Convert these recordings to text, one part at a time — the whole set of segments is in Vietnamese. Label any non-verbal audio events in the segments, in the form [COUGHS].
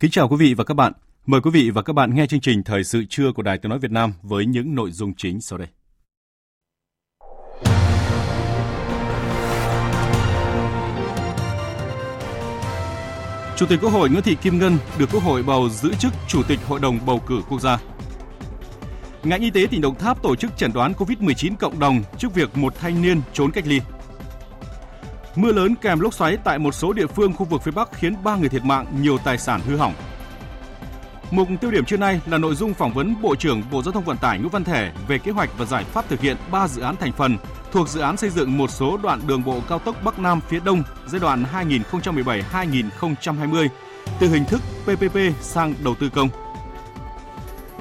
Kính chào quý vị và các bạn. Mời quý vị và các bạn nghe chương trình Thời sự trưa của Đài Tiếng Nói Việt Nam với những nội dung chính sau đây. Chủ tịch Quốc hội Nguyễn Thị Kim Ngân được Quốc hội bầu giữ chức Chủ tịch Hội đồng bầu cử quốc gia. Ngành y tế tỉnh Đồng Tháp tổ chức chẩn đoán COVID-19 cộng đồng trước việc một thanh niên trốn cách ly. Mưa lớn kèm lốc xoáy tại một số địa phương khu vực phía Bắc khiến 3 người thiệt mạng, nhiều tài sản hư hỏng. Mục tiêu điểm trưa nay là nội dung phỏng vấn Bộ trưởng Bộ Giao thông Vận tải Nguyễn Văn Thể về kế hoạch và giải pháp thực hiện 3 dự án thành phần thuộc dự án xây dựng một số đoạn đường bộ cao tốc Bắc Nam phía Đông giai đoạn 2017-2020 từ hình thức PPP sang đầu tư công.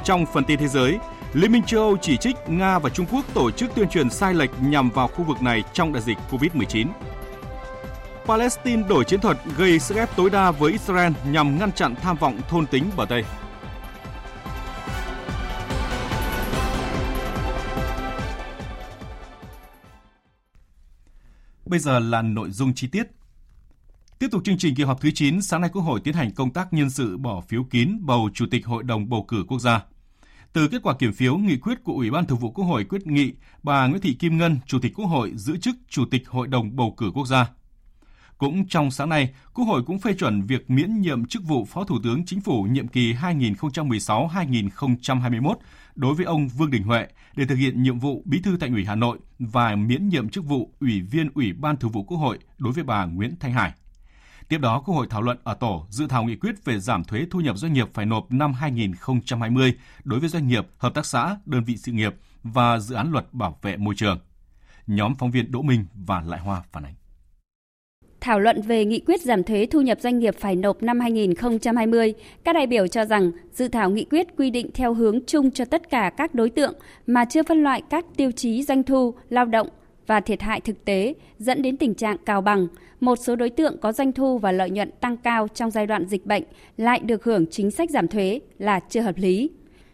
Trong phần tin thế giới, Liên minh châu Âu chỉ trích Nga và Trung Quốc tổ chức tuyên truyền sai lệch nhằm vào khu vực này trong đại dịch COVID-19. Palestine đổi chiến thuật gây sức ép tối đa với Israel nhằm ngăn chặn tham vọng thôn tính bờ Tây. Bây giờ là nội dung chi tiết. Tiếp tục chương trình kỳ họp thứ 9, sáng nay Quốc hội tiến hành công tác nhân sự bỏ phiếu kín bầu Chủ tịch Hội đồng bầu cử quốc gia. Từ kết quả kiểm phiếu, nghị quyết của Ủy ban Thường vụ Quốc hội quyết nghị bà Nguyễn Thị Kim Ngân, Chủ tịch Quốc hội giữ chức Chủ tịch Hội đồng bầu cử quốc gia. Cũng trong sáng nay, Quốc hội cũng phê chuẩn việc miễn nhiệm chức vụ Phó Thủ tướng Chính phủ nhiệm kỳ 2016-2021 đối với ông Vương Đình Huệ để thực hiện nhiệm vụ Bí thư Thành ủy Hà Nội và miễn nhiệm chức vụ Ủy viên Ủy ban Thường vụ Quốc hội đối với bà Nguyễn Thanh Hải. Tiếp đó, Quốc hội thảo luận ở tổ dự thảo nghị quyết về giảm thuế thu nhập doanh nghiệp phải nộp năm 2020 đối với doanh nghiệp, hợp tác xã, đơn vị sự nghiệp và dự án luật bảo vệ môi trường. Nhóm phóng viên Đỗ Minh và Lại Hoa phản ánh. Thảo luận về nghị quyết giảm thuế thu nhập doanh nghiệp phải nộp năm 2020, các đại biểu cho rằng dự thảo nghị quyết quy định theo hướng chung cho tất cả các đối tượng mà chưa phân loại các tiêu chí doanh thu, lao động và thiệt hại thực tế dẫn đến tình trạng cào bằng. Một số đối tượng có doanh thu và lợi nhuận tăng cao trong giai đoạn dịch bệnh lại được hưởng chính sách giảm thuế là chưa hợp lý.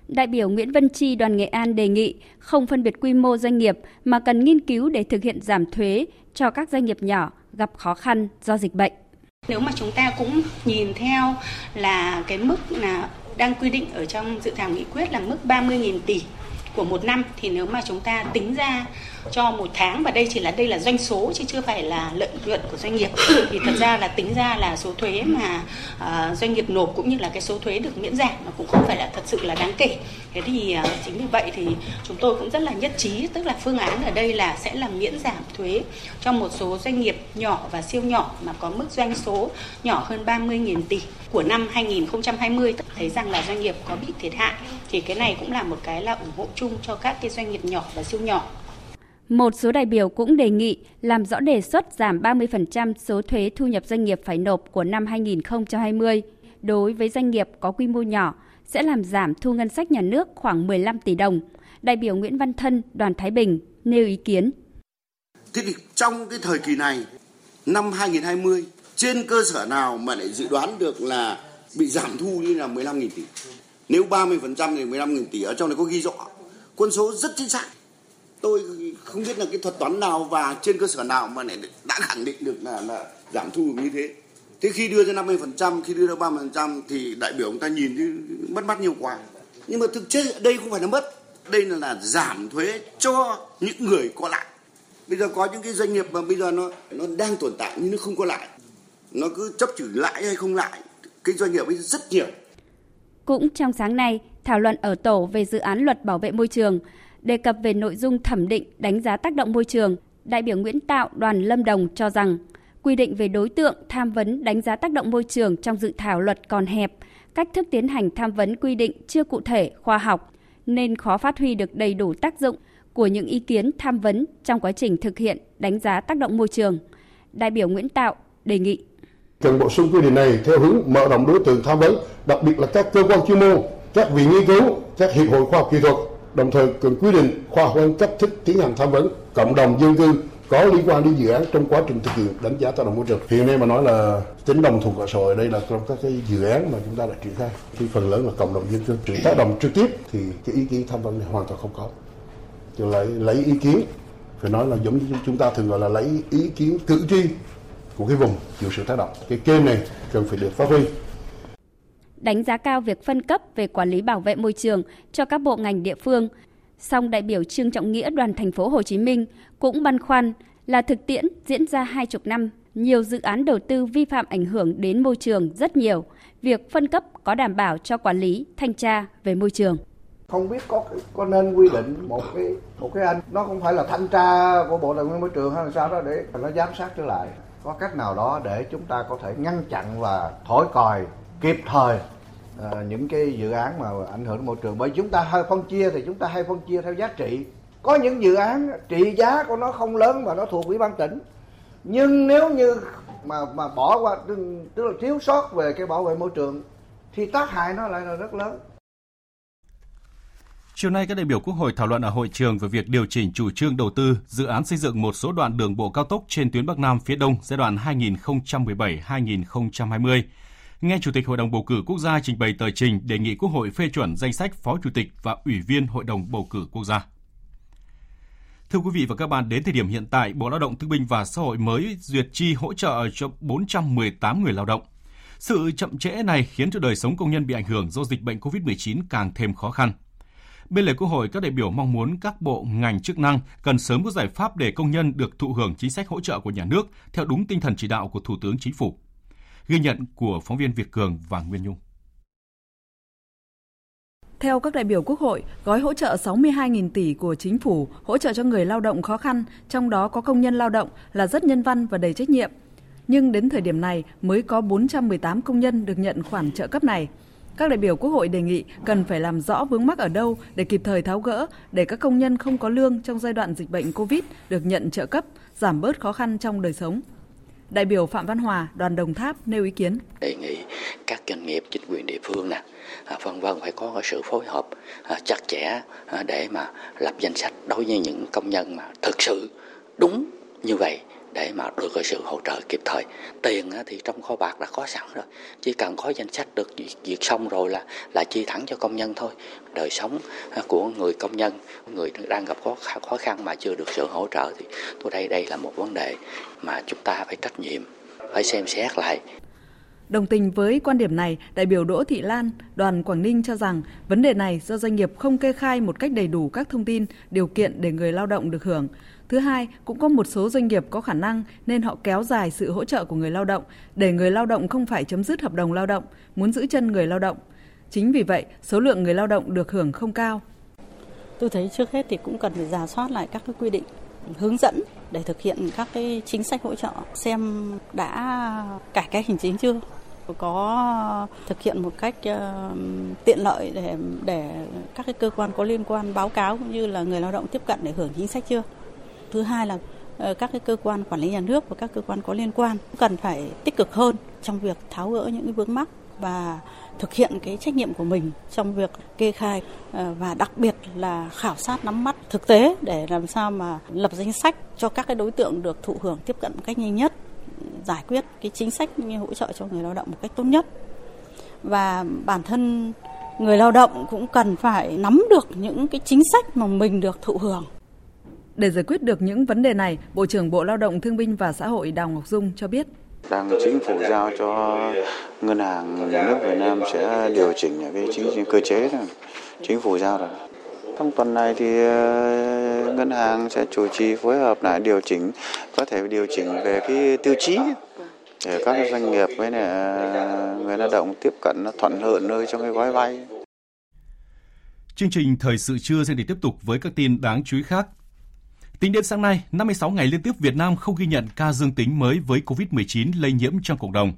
Đại biểu Nguyễn Vân Chi đoàn Nghệ An đề nghị không phân biệt quy mô doanh nghiệp mà cần nghiên cứu để thực hiện giảm thuế cho các doanh nghiệp nhỏ gặp khó khăn do dịch bệnh. Nếu mà chúng ta cũng nhìn theo là cái mức là đang quy định ở trong dự thảo nghị quyết là mức 30.000 tỷ của một năm thì nếu mà chúng ta tính ra cho một tháng và đây chỉ là đây là doanh số chứ chưa phải là lợi nhuận của doanh nghiệp. [COUGHS] Thì thật ra là tính ra là số thuế mà uh, doanh nghiệp nộp cũng như là cái số thuế được miễn giảm nó cũng không phải là thật sự là đáng kể. Thế thì uh, chính vì vậy thì chúng tôi cũng rất là nhất trí tức là phương án ở đây là sẽ là miễn giảm thuế cho một số doanh nghiệp nhỏ và siêu nhỏ mà có mức doanh số nhỏ hơn 30.000 tỷ của năm 2020 thấy rằng là doanh nghiệp có bị thiệt hại thì cái này cũng là một cái là ủng hộ chung cho các cái doanh nghiệp nhỏ và siêu nhỏ một số đại biểu cũng đề nghị làm rõ đề xuất giảm 30% số thuế thu nhập doanh nghiệp phải nộp của năm 2020 đối với doanh nghiệp có quy mô nhỏ sẽ làm giảm thu ngân sách nhà nước khoảng 15 tỷ đồng. Đại biểu Nguyễn Văn Thân, đoàn Thái Bình nêu ý kiến. Thế thì trong cái thời kỳ này, năm 2020, trên cơ sở nào mà để dự đoán được là bị giảm thu như là 15.000 tỷ? Nếu 30% thì 15.000 tỷ ở trong này có ghi rõ. Quân số rất chính xác. Tôi không biết là cái thuật toán nào và trên cơ sở nào mà lại đã khẳng định được là, là giảm thu như thế. Thế khi đưa ra 50% khi đưa ra 30% thì đại biểu chúng ta nhìn như mất mát nhiều quá. Nhưng mà thực chất đây không phải là mất. Đây là, là giảm thuế cho những người có lại bây giờ có những cái doanh nghiệp mà bây giờ nó nó đang tồn tại nhưng nó không có lại nó cứ chấp chữ lãi hay không lại cái doanh nghiệp ấy rất nhiều cũng trong sáng nay thảo luận ở tổ về dự án luật bảo vệ môi trường đề cập về nội dung thẩm định đánh giá tác động môi trường, Đại biểu Nguyễn Tạo, đoàn Lâm Đồng cho rằng quy định về đối tượng tham vấn đánh giá tác động môi trường trong dự thảo luật còn hẹp, cách thức tiến hành tham vấn quy định chưa cụ thể, khoa học, nên khó phát huy được đầy đủ tác dụng của những ý kiến tham vấn trong quá trình thực hiện đánh giá tác động môi trường. Đại biểu Nguyễn Tạo đề nghị cần bổ sung quy định này theo hướng mở rộng đối tượng tham vấn, đặc biệt là các cơ quan chuyên môn, các viện nghiên cứu, các hiệp hội khoa học kỹ thuật, đồng thời cần quy định khoa học hơn cách thức tiến hành tham vấn cộng đồng dân cư có liên quan đến dự án trong quá trình thực hiện đánh giá tác động môi trường. Hiện nay mà nói là tính đồng thuận của xã hội đây là trong các cái dự án mà chúng ta đã triển khai. Thì phần lớn là cộng đồng dân cư. Sự tác động trực tiếp thì cái ý kiến tham vấn này hoàn toàn không có. Chứ lấy lấy ý kiến phải nói là giống như chúng ta thường gọi là lấy ý kiến cử tri của cái vùng chịu sự tác động. Cái kênh này cần phải được phát huy đánh giá cao việc phân cấp về quản lý bảo vệ môi trường cho các bộ ngành địa phương. Song đại biểu Trương Trọng Nghĩa đoàn thành phố Hồ Chí Minh cũng băn khoăn là thực tiễn diễn ra hai chục năm, nhiều dự án đầu tư vi phạm ảnh hưởng đến môi trường rất nhiều. Việc phân cấp có đảm bảo cho quản lý, thanh tra về môi trường không biết có có nên quy định một cái một cái anh nó không phải là thanh tra của bộ tài nguyên môi trường hay là sao đó để nó giám sát trở lại có cách nào đó để chúng ta có thể ngăn chặn và thổi còi kịp thời à, những cái dự án mà ảnh hưởng đến môi trường? Bởi chúng ta hay phân chia thì chúng ta hay phân chia theo giá trị. Có những dự án trị giá của nó không lớn và nó thuộc ủy ban tỉnh. Nhưng nếu như mà mà bỏ qua tức là thiếu sót về cái bảo vệ môi trường thì tác hại nó lại là rất lớn. Chiều nay, các đại biểu Quốc hội thảo luận ở hội trường về việc điều chỉnh chủ trương đầu tư dự án xây dựng một số đoạn đường bộ cao tốc trên tuyến Bắc Nam phía Đông giai đoạn 2017-2020 nghe Chủ tịch Hội đồng bầu cử quốc gia trình bày tờ trình đề nghị Quốc hội phê chuẩn danh sách Phó Chủ tịch và Ủy viên Hội đồng bầu cử quốc gia. Thưa quý vị và các bạn, đến thời điểm hiện tại, Bộ Lao động Thương binh và Xã hội mới duyệt chi hỗ trợ cho 418 người lao động. Sự chậm trễ này khiến cho đời sống công nhân bị ảnh hưởng do dịch bệnh COVID-19 càng thêm khó khăn. Bên lề Quốc hội, các đại biểu mong muốn các bộ ngành chức năng cần sớm có giải pháp để công nhân được thụ hưởng chính sách hỗ trợ của nhà nước theo đúng tinh thần chỉ đạo của Thủ tướng Chính phủ. Ghi nhận của phóng viên Việt Cường và Nguyên Nhung. Theo các đại biểu Quốc hội, gói hỗ trợ 62.000 tỷ của chính phủ hỗ trợ cho người lao động khó khăn, trong đó có công nhân lao động là rất nhân văn và đầy trách nhiệm. Nhưng đến thời điểm này mới có 418 công nhân được nhận khoản trợ cấp này. Các đại biểu Quốc hội đề nghị cần phải làm rõ vướng mắc ở đâu để kịp thời tháo gỡ để các công nhân không có lương trong giai đoạn dịch bệnh Covid được nhận trợ cấp, giảm bớt khó khăn trong đời sống. Đại biểu Phạm Văn Hòa, đoàn Đồng Tháp nêu ý kiến. Đề nghị các doanh nghiệp, chính quyền địa phương nè, à, vân vân phải có sự phối hợp à, chặt chẽ à, để mà lập danh sách đối với những công nhân mà thực sự đúng như vậy để mà được cái sự hỗ trợ kịp thời. Tiền thì trong kho bạc đã có sẵn rồi. Chỉ cần có danh sách được duyệt xong rồi là là chi thẳng cho công nhân thôi. Đời sống à, của người công nhân người đang gặp khó khó khăn mà chưa được sự hỗ trợ thì tôi đây đây là một vấn đề mà chúng ta phải trách nhiệm phải xem xét lại. Đồng tình với quan điểm này, đại biểu Đỗ Thị Lan, đoàn Quảng Ninh cho rằng vấn đề này do doanh nghiệp không kê khai một cách đầy đủ các thông tin, điều kiện để người lao động được hưởng. Thứ hai, cũng có một số doanh nghiệp có khả năng nên họ kéo dài sự hỗ trợ của người lao động để người lao động không phải chấm dứt hợp đồng lao động, muốn giữ chân người lao động. Chính vì vậy, số lượng người lao động được hưởng không cao. Tôi thấy trước hết thì cũng cần phải giả soát lại các cái quy định hướng dẫn để thực hiện các cái chính sách hỗ trợ xem đã cải cách hành chính chưa có thực hiện một cách uh, tiện lợi để để các cái cơ quan có liên quan báo cáo cũng như là người lao động tiếp cận để hưởng chính sách chưa thứ hai là ờ, các cái cơ quan quản lý nhà nước và các cơ quan có liên quan cần phải tích cực hơn trong việc tháo gỡ những cái vướng mắc và thực hiện cái trách nhiệm của mình trong việc kê khai ờ, và đặc biệt là khảo sát, nắm mắt thực tế để làm sao mà lập danh sách cho các cái đối tượng được thụ hưởng tiếp cận một cách nhanh nhất, giải quyết cái chính sách như hỗ trợ cho người lao động một cách tốt nhất. Và bản thân người lao động cũng cần phải nắm được những cái chính sách mà mình được thụ hưởng để giải quyết được những vấn đề này, Bộ trưởng Bộ Lao động Thương binh và Xã hội Đào Ngọc Dung cho biết đang chính phủ giao cho ngân hàng nhà nước Việt Nam sẽ điều chỉnh cái chính cơ chế này. chính phủ giao rồi trong tuần này thì ờ, ngân hàng sẽ chủ trì phối hợp lại điều chỉnh có thể điều chỉnh về cái tiêu chí để các doanh nghiệp với này ờ, người lao động tiếp cận nó thuận lợi nơi trong cái gói vay. Chương trình thời sự trưa sẽ được tiếp tục với các tin đáng chú ý khác. Tính đến sáng nay, 56 ngày liên tiếp Việt Nam không ghi nhận ca dương tính mới với COVID-19 lây nhiễm trong cộng đồng.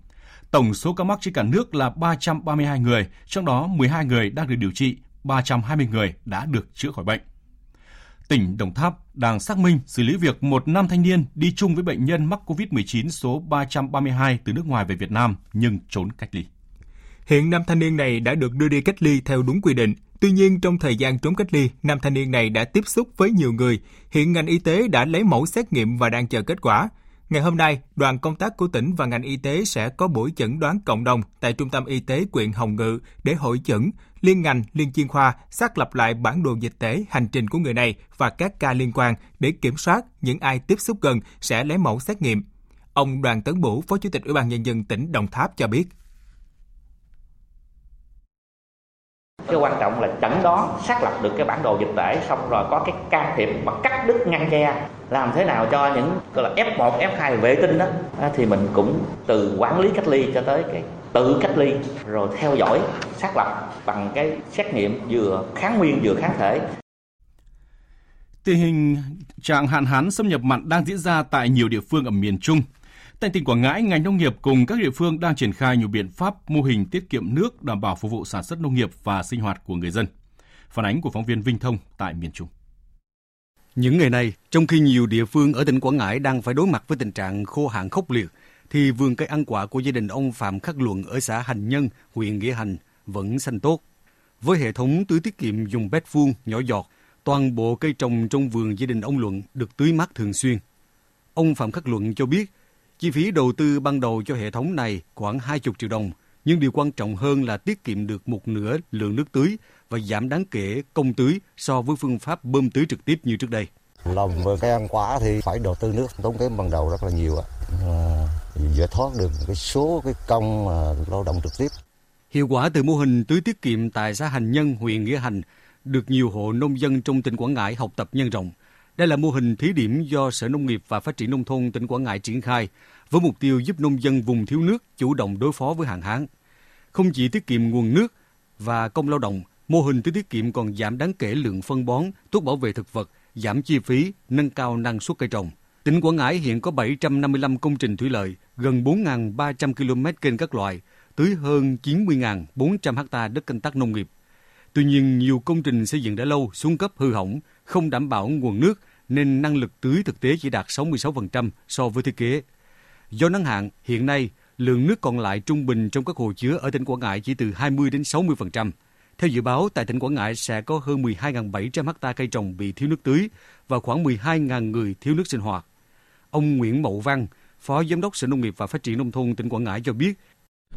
Tổng số ca mắc trên cả nước là 332 người, trong đó 12 người đang được điều trị, 320 người đã được chữa khỏi bệnh. Tỉnh Đồng Tháp đang xác minh xử lý việc một nam thanh niên đi chung với bệnh nhân mắc COVID-19 số 332 từ nước ngoài về Việt Nam nhưng trốn cách ly. Hiện nam thanh niên này đã được đưa đi cách ly theo đúng quy định. Tuy nhiên, trong thời gian trốn cách ly, nam thanh niên này đã tiếp xúc với nhiều người. Hiện ngành y tế đã lấy mẫu xét nghiệm và đang chờ kết quả. Ngày hôm nay, đoàn công tác của tỉnh và ngành y tế sẽ có buổi chẩn đoán cộng đồng tại Trung tâm Y tế quyện Hồng Ngự để hội chẩn, liên ngành, liên chuyên khoa xác lập lại bản đồ dịch tễ hành trình của người này và các ca liên quan để kiểm soát những ai tiếp xúc gần sẽ lấy mẫu xét nghiệm. Ông Đoàn Tấn Bửu, Phó Chủ tịch Ủy ban Nhân dân tỉnh Đồng Tháp cho biết. Cái quan trọng là chẩn đoán xác lập được cái bản đồ dịch tễ xong rồi có cái can thiệp và cắt đứt ngăn che làm thế nào cho những gọi là F1, F2 vệ tinh đó thì mình cũng từ quản lý cách ly cho tới cái tự cách ly rồi theo dõi xác lập bằng cái xét nghiệm vừa kháng nguyên vừa kháng thể Tình hình trạng hạn hán xâm nhập mặn đang diễn ra tại nhiều địa phương ở miền Trung. Tại tỉnh Quảng Ngãi, ngành nông nghiệp cùng các địa phương đang triển khai nhiều biện pháp mô hình tiết kiệm nước đảm bảo phục vụ sản xuất nông nghiệp và sinh hoạt của người dân. Phản ánh của phóng viên Vinh Thông tại miền Trung. Những ngày này, trong khi nhiều địa phương ở tỉnh Quảng Ngãi đang phải đối mặt với tình trạng khô hạn khốc liệt, thì vườn cây ăn quả của gia đình ông Phạm Khắc Luận ở xã Hành Nhân, huyện Nghĩa Hành vẫn xanh tốt. Với hệ thống tưới tiết kiệm dùng bét vuông nhỏ giọt, toàn bộ cây trồng trong vườn gia đình ông Luận được tưới mát thường xuyên. Ông Phạm Khắc Luận cho biết, chi phí đầu tư ban đầu cho hệ thống này khoảng 20 triệu đồng, nhưng điều quan trọng hơn là tiết kiệm được một nửa lượng nước tưới và giảm đáng kể công tưới so với phương pháp bơm tưới trực tiếp như trước đây. Lòng vườn cây ăn quả thì phải đầu tư nước tốn kém ban đầu rất là nhiều ạ. Giải thoát được cái số cái công mà lao động trực tiếp. Hiệu quả từ mô hình tưới tiết kiệm tại xã Hành Nhân, huyện Nghĩa Hành được nhiều hộ nông dân trong tỉnh Quảng Ngãi học tập nhân rộng. Đây là mô hình thí điểm do Sở Nông nghiệp và Phát triển Nông thôn tỉnh Quảng Ngãi triển khai với mục tiêu giúp nông dân vùng thiếu nước chủ động đối phó với hạn hán. Không chỉ tiết kiệm nguồn nước và công lao động, mô hình tưới tiết kiệm còn giảm đáng kể lượng phân bón, thuốc bảo vệ thực vật, giảm chi phí, nâng cao năng suất cây trồng. Tỉnh Quảng Ngãi hiện có 755 công trình thủy lợi, gần 4.300 km kênh các loại, tưới hơn 90.400 ha đất canh tác nông nghiệp. Tuy nhiên, nhiều công trình xây dựng đã lâu, xuống cấp hư hỏng, không đảm bảo nguồn nước nên năng lực tưới thực tế chỉ đạt 66% so với thiết kế. Do nắng hạn, hiện nay lượng nước còn lại trung bình trong các hồ chứa ở tỉnh Quảng Ngãi chỉ từ 20 đến 60%. Theo dự báo, tại tỉnh Quảng Ngãi sẽ có hơn 12.700 ha cây trồng bị thiếu nước tưới và khoảng 12.000 người thiếu nước sinh hoạt. Ông Nguyễn Mậu Văn, Phó Giám đốc Sở Nông nghiệp và Phát triển Nông thôn tỉnh Quảng Ngãi cho biết.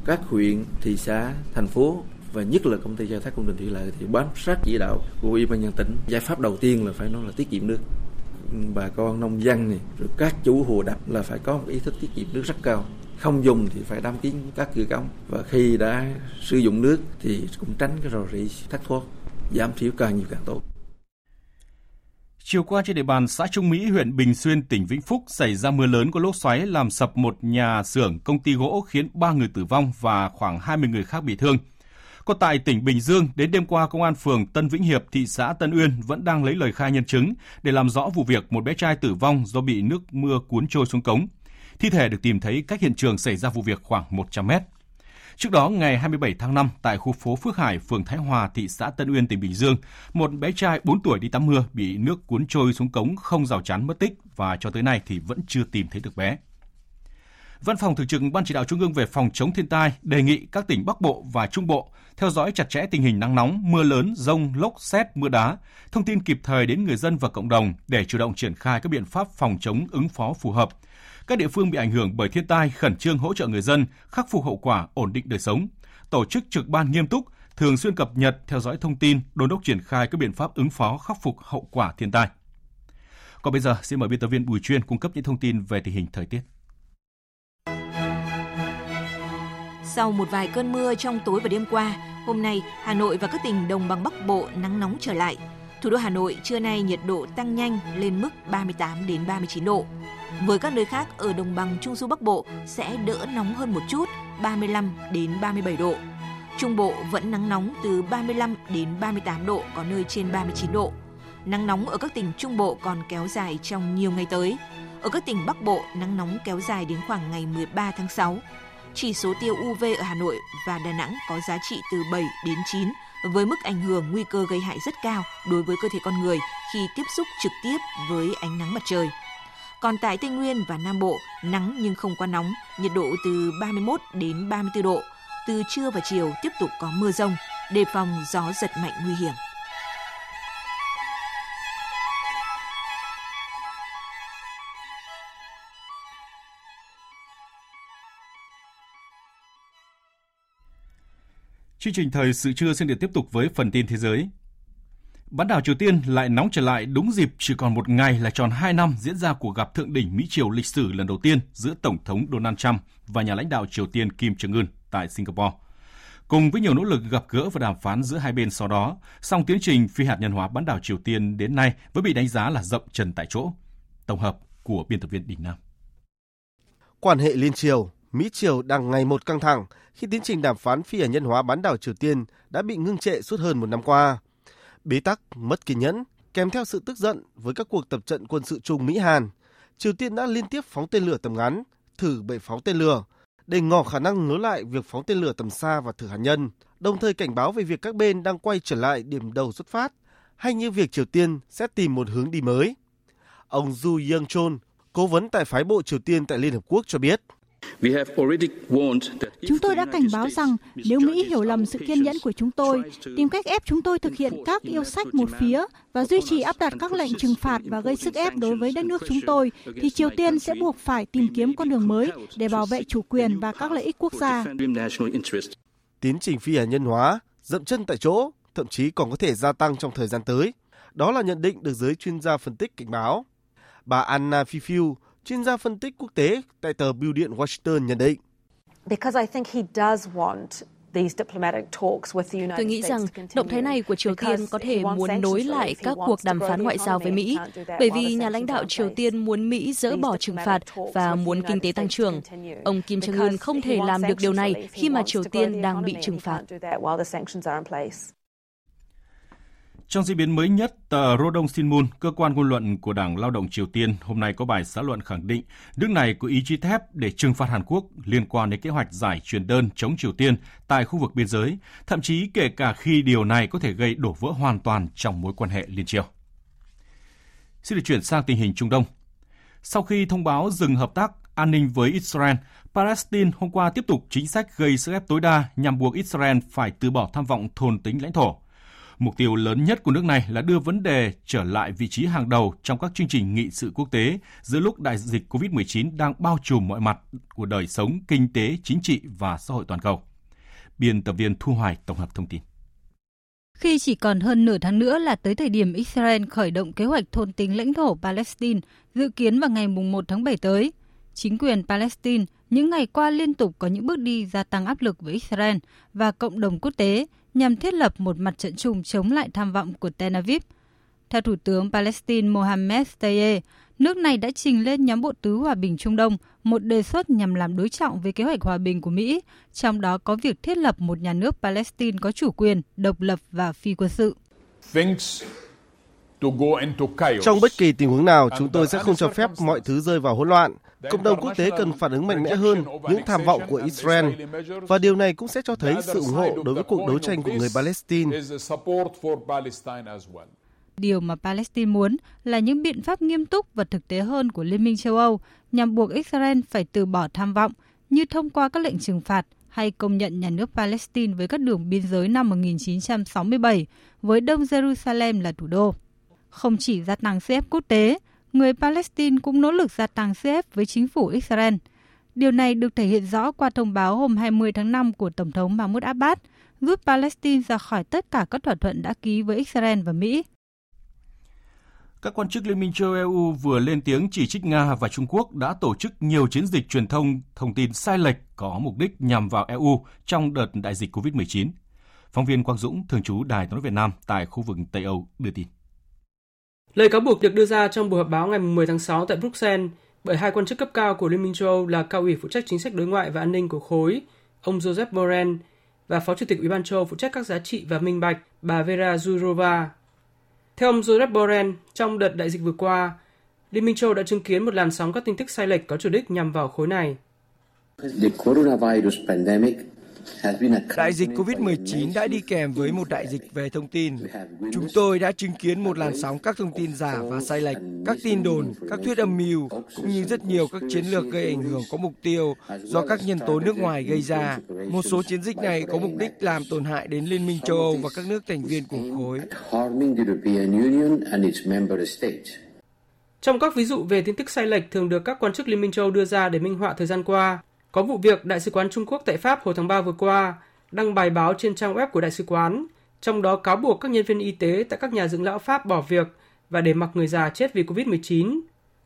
Các huyện, thị xã, thành phố và nhất là công ty khai thác công trình thủy lợi thì bám sát chỉ đạo của ủy ban nhân tỉnh giải pháp đầu tiên là phải nói là tiết kiệm nước bà con nông dân này rồi các chủ hồ đập là phải có một ý thức tiết kiệm nước rất cao. Không dùng thì phải đăng kín các cửa cống. Và khi đã sử dụng nước thì cũng tránh cái rò rỉ thất thoát giảm thiểu càng nhiều càng tốt. Chiều qua trên địa bàn xã Trung Mỹ, huyện Bình Xuyên, tỉnh Vĩnh Phúc xảy ra mưa lớn có lốc xoáy làm sập một nhà xưởng công ty gỗ khiến 3 người tử vong và khoảng 20 người khác bị thương. Còn tại tỉnh Bình Dương, đến đêm qua, Công an phường Tân Vĩnh Hiệp, thị xã Tân Uyên vẫn đang lấy lời khai nhân chứng để làm rõ vụ việc một bé trai tử vong do bị nước mưa cuốn trôi xuống cống. Thi thể được tìm thấy cách hiện trường xảy ra vụ việc khoảng 100 mét. Trước đó, ngày 27 tháng 5, tại khu phố Phước Hải, phường Thái Hòa, thị xã Tân Uyên, tỉnh Bình Dương, một bé trai 4 tuổi đi tắm mưa bị nước cuốn trôi xuống cống không rào chắn mất tích và cho tới nay thì vẫn chưa tìm thấy được bé. Văn phòng Thường trực Ban Chỉ đạo Trung ương về phòng chống thiên tai đề nghị các tỉnh Bắc Bộ và Trung Bộ theo dõi chặt chẽ tình hình nắng nóng, mưa lớn, rông, lốc, xét, mưa đá, thông tin kịp thời đến người dân và cộng đồng để chủ động triển khai các biện pháp phòng chống ứng phó phù hợp. Các địa phương bị ảnh hưởng bởi thiên tai khẩn trương hỗ trợ người dân khắc phục hậu quả, ổn định đời sống. Tổ chức trực ban nghiêm túc, thường xuyên cập nhật, theo dõi thông tin, đôn đốc triển khai các biện pháp ứng phó khắc phục hậu quả thiên tai. Còn bây giờ, xin mời biên tập viên Bùi Chuyên cung cấp những thông tin về tình hình thời tiết. Sau một vài cơn mưa trong tối và đêm qua, hôm nay Hà Nội và các tỉnh đồng bằng Bắc Bộ nắng nóng trở lại. Thủ đô Hà Nội trưa nay nhiệt độ tăng nhanh lên mức 38 đến 39 độ. Với các nơi khác ở đồng bằng Trung du Bắc Bộ sẽ đỡ nóng hơn một chút, 35 đến 37 độ. Trung Bộ vẫn nắng nóng từ 35 đến 38 độ, có nơi trên 39 độ. nắng nóng ở các tỉnh Trung Bộ còn kéo dài trong nhiều ngày tới. Ở các tỉnh Bắc Bộ, nắng nóng kéo dài đến khoảng ngày 13 tháng 6. Chỉ số tiêu UV ở Hà Nội và Đà Nẵng có giá trị từ 7 đến 9, với mức ảnh hưởng nguy cơ gây hại rất cao đối với cơ thể con người khi tiếp xúc trực tiếp với ánh nắng mặt trời. Còn tại Tây Nguyên và Nam Bộ, nắng nhưng không quá nóng, nhiệt độ từ 31 đến 34 độ. Từ trưa và chiều tiếp tục có mưa rông, đề phòng gió giật mạnh nguy hiểm. Chương trình thời sự trưa xin được tiếp tục với phần tin thế giới. Bán đảo Triều Tiên lại nóng trở lại đúng dịp chỉ còn một ngày là tròn 2 năm diễn ra cuộc gặp thượng đỉnh Mỹ-Triều lịch sử lần đầu tiên giữa Tổng thống Donald Trump và nhà lãnh đạo Triều Tiên Kim Jong-un tại Singapore. Cùng với nhiều nỗ lực gặp gỡ và đàm phán giữa hai bên sau đó, song tiến trình phi hạt nhân hóa bán đảo Triều Tiên đến nay vẫn bị đánh giá là rộng trần tại chỗ. Tổng hợp của biên tập viên Đình Nam. Quan hệ liên triều, Mỹ-Triều đang ngày một căng thẳng khi tiến trình đàm phán phi hạt nhân hóa bán đảo Triều Tiên đã bị ngưng trệ suốt hơn một năm qua. Bế tắc, mất kiên nhẫn, kèm theo sự tức giận với các cuộc tập trận quân sự chung Mỹ-Hàn, Triều Tiên đã liên tiếp phóng tên lửa tầm ngắn, thử bệ phóng tên lửa, để ngỏ khả năng nối lại việc phóng tên lửa tầm xa và thử hạt nhân, đồng thời cảnh báo về việc các bên đang quay trở lại điểm đầu xuất phát, hay như việc Triều Tiên sẽ tìm một hướng đi mới. Ông Ju Young Chol, cố vấn tại phái bộ Triều Tiên tại Liên Hợp Quốc cho biết, Chúng tôi đã cảnh báo rằng nếu Mỹ hiểu lầm sự kiên nhẫn của chúng tôi, tìm cách ép chúng tôi thực hiện các yêu sách một phía và duy trì áp đặt các lệnh trừng phạt và gây sức ép đối với đất nước chúng tôi, thì Triều Tiên sẽ buộc phải tìm kiếm con đường mới để bảo vệ chủ quyền và các lợi ích quốc gia. Tiến trình phi hạt nhân hóa, dậm chân tại chỗ, thậm chí còn có thể gia tăng trong thời gian tới. Đó là nhận định được giới chuyên gia phân tích cảnh báo. Bà Anna Fifiu, chuyên gia phân tích quốc tế tại tờ Bưu điện Washington nhận định. Tôi nghĩ rằng động thái này của Triều Tiên có thể muốn nối lại các cuộc đàm phán ngoại giao với Mỹ, bởi vì nhà lãnh đạo Triều Tiên muốn Mỹ dỡ bỏ trừng phạt và muốn kinh tế tăng trưởng. Ông Kim Jong-un không thể làm được điều này khi mà Triều Tiên đang bị trừng phạt. Trong diễn biến mới nhất, tờ Rodong Sinmun, cơ quan ngôn luận của Đảng Lao động Triều Tiên, hôm nay có bài xã luận khẳng định nước này có ý chí thép để trừng phạt Hàn Quốc liên quan đến kế hoạch giải truyền đơn chống Triều Tiên tại khu vực biên giới, thậm chí kể cả khi điều này có thể gây đổ vỡ hoàn toàn trong mối quan hệ liên triều. Xin được chuyển sang tình hình Trung Đông. Sau khi thông báo dừng hợp tác an ninh với Israel, Palestine hôm qua tiếp tục chính sách gây sức ép tối đa nhằm buộc Israel phải từ bỏ tham vọng thôn tính lãnh thổ. Mục tiêu lớn nhất của nước này là đưa vấn đề trở lại vị trí hàng đầu trong các chương trình nghị sự quốc tế giữa lúc đại dịch COVID-19 đang bao trùm mọi mặt của đời sống, kinh tế, chính trị và xã hội toàn cầu. Biên tập viên Thu Hoài tổng hợp thông tin. Khi chỉ còn hơn nửa tháng nữa là tới thời điểm Israel khởi động kế hoạch thôn tính lãnh thổ Palestine, dự kiến vào ngày 1 tháng 7 tới, chính quyền Palestine những ngày qua liên tục có những bước đi gia tăng áp lực với Israel và cộng đồng quốc tế nhằm thiết lập một mặt trận chung chống lại tham vọng của Tel Aviv. Theo Thủ tướng Palestine Mohammed Taye, nước này đã trình lên nhóm bộ tứ hòa bình Trung Đông một đề xuất nhằm làm đối trọng với kế hoạch hòa bình của Mỹ, trong đó có việc thiết lập một nhà nước Palestine có chủ quyền, độc lập và phi quân sự. Trong bất kỳ tình huống nào, chúng tôi sẽ không cho phép mọi thứ rơi vào hỗn loạn. Cộng đồng quốc tế cần phản ứng mạnh mẽ hơn những tham vọng của Israel và điều này cũng sẽ cho thấy sự ủng hộ đối với cuộc đấu tranh của người Palestine. Điều mà Palestine muốn là những biện pháp nghiêm túc và thực tế hơn của Liên minh châu Âu nhằm buộc Israel phải từ bỏ tham vọng như thông qua các lệnh trừng phạt hay công nhận nhà nước Palestine với các đường biên giới năm 1967 với Đông Jerusalem là thủ đô. Không chỉ gia tăng sức ép quốc tế, người Palestine cũng nỗ lực gia tăng sức ép với chính phủ Israel. Điều này được thể hiện rõ qua thông báo hôm 20 tháng 5 của Tổng thống Mahmoud Abbas rút Palestine ra khỏi tất cả các thỏa thuận đã ký với Israel và Mỹ. Các quan chức Liên minh châu EU vừa lên tiếng chỉ trích Nga và Trung Quốc đã tổ chức nhiều chiến dịch truyền thông thông tin sai lệch có mục đích nhằm vào EU trong đợt đại dịch COVID-19. Phóng viên Quang Dũng, thường trú Đài tiếng Việt Nam tại khu vực Tây Âu đưa tin. Lời cáo buộc được đưa ra trong buổi họp báo ngày 10 tháng 6 tại Bruxelles bởi hai quan chức cấp cao của Liên minh châu Âu là cao ủy phụ trách chính sách đối ngoại và an ninh của khối, ông Joseph Borrell, và phó chủ tịch Ủy ban châu Âu phụ trách các giá trị và minh bạch, bà Vera Jourova. Theo ông Joseph Borrell, trong đợt đại dịch vừa qua, Liên minh châu đã chứng kiến một làn sóng các tin tức sai lệch có chủ đích nhằm vào khối này. The coronavirus pandemic Đại dịch COVID-19 đã đi kèm với một đại dịch về thông tin. Chúng tôi đã chứng kiến một làn sóng các thông tin giả và sai lệch, các tin đồn, các thuyết âm mưu, cũng như rất nhiều các chiến lược gây ảnh hưởng có mục tiêu do các nhân tố nước ngoài gây ra. Một số chiến dịch này có mục đích làm tổn hại đến Liên minh châu Âu và các nước thành viên của khối. Trong các ví dụ về tin tức sai lệch thường được các quan chức Liên minh châu đưa ra để minh họa thời gian qua, có vụ việc Đại sứ quán Trung Quốc tại Pháp hồi tháng 3 vừa qua đăng bài báo trên trang web của Đại sứ quán, trong đó cáo buộc các nhân viên y tế tại các nhà dưỡng lão Pháp bỏ việc và để mặc người già chết vì COVID-19.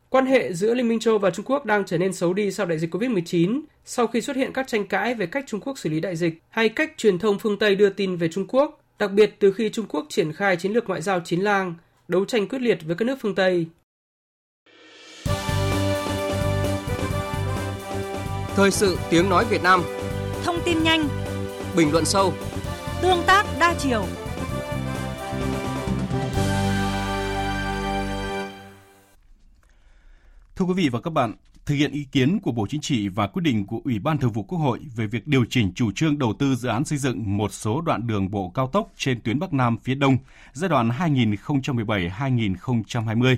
Quan hệ giữa Liên minh châu và Trung Quốc đang trở nên xấu đi sau đại dịch COVID-19, sau khi xuất hiện các tranh cãi về cách Trung Quốc xử lý đại dịch hay cách truyền thông phương Tây đưa tin về Trung Quốc, đặc biệt từ khi Trung Quốc triển khai chiến lược ngoại giao chín lang, đấu tranh quyết liệt với các nước phương Tây. Thời sự tiếng nói Việt Nam. Thông tin nhanh. Bình luận sâu. Tương tác đa chiều. Thưa quý vị và các bạn, thực hiện ý kiến của Bộ Chính trị và quyết định của Ủy ban Thường vụ Quốc hội về việc điều chỉnh chủ trương đầu tư dự án xây dựng một số đoạn đường bộ cao tốc trên tuyến Bắc Nam phía Đông giai đoạn 2017-2020,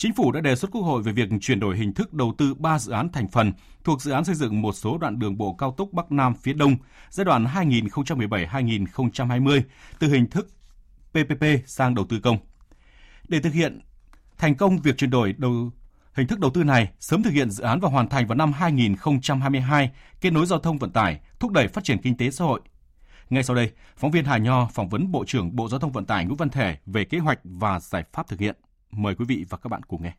Chính phủ đã đề xuất Quốc hội về việc chuyển đổi hình thức đầu tư 3 dự án thành phần thuộc dự án xây dựng một số đoạn đường bộ cao tốc Bắc Nam phía Đông giai đoạn 2017-2020 từ hình thức PPP sang đầu tư công. Để thực hiện thành công việc chuyển đổi đầu hình thức đầu tư này, sớm thực hiện dự án và hoàn thành vào năm 2022, kết nối giao thông vận tải, thúc đẩy phát triển kinh tế xã hội. Ngay sau đây, phóng viên Hà Nho phỏng vấn Bộ trưởng Bộ Giao thông Vận tải Nguyễn Văn Thể về kế hoạch và giải pháp thực hiện. Mời quý vị và các bạn cùng nghe.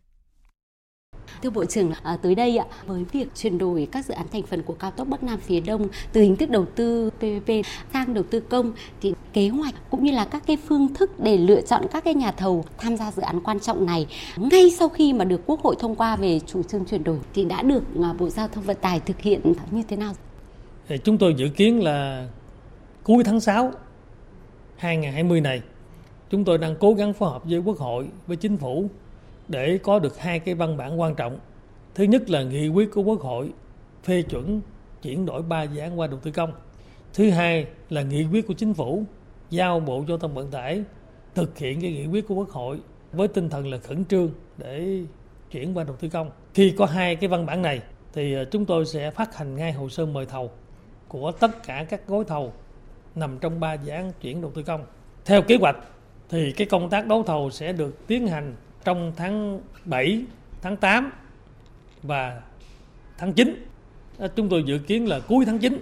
Thưa Bộ trưởng, à, tới đây ạ, với việc chuyển đổi các dự án thành phần của cao tốc Bắc Nam phía Đông từ hình thức đầu tư PPP sang đầu tư công thì kế hoạch cũng như là các cái phương thức để lựa chọn các cái nhà thầu tham gia dự án quan trọng này ngay sau khi mà được Quốc hội thông qua về chủ trương chuyển đổi thì đã được à, Bộ Giao thông Vận tải thực hiện như thế nào? Chúng tôi dự kiến là cuối tháng 6 2020 này chúng tôi đang cố gắng phối hợp với quốc hội, với chính phủ để có được hai cái văn bản quan trọng. Thứ nhất là nghị quyết của quốc hội phê chuẩn chuyển đổi ba dự án qua đầu tư công. Thứ hai là nghị quyết của chính phủ giao bộ giao thông vận tải thực hiện cái nghị quyết của quốc hội với tinh thần là khẩn trương để chuyển qua đầu tư công. Khi có hai cái văn bản này thì ờ, chúng tôi sẽ phát hành ngay hồ sơ mời thầu của tất cả các gói thầu nằm trong ba dự án chuyển đầu tư công. Theo kế hoạch thì cái công tác đấu thầu sẽ được tiến hành trong tháng 7, tháng 8 và tháng 9. À, chúng tôi dự kiến là cuối tháng 9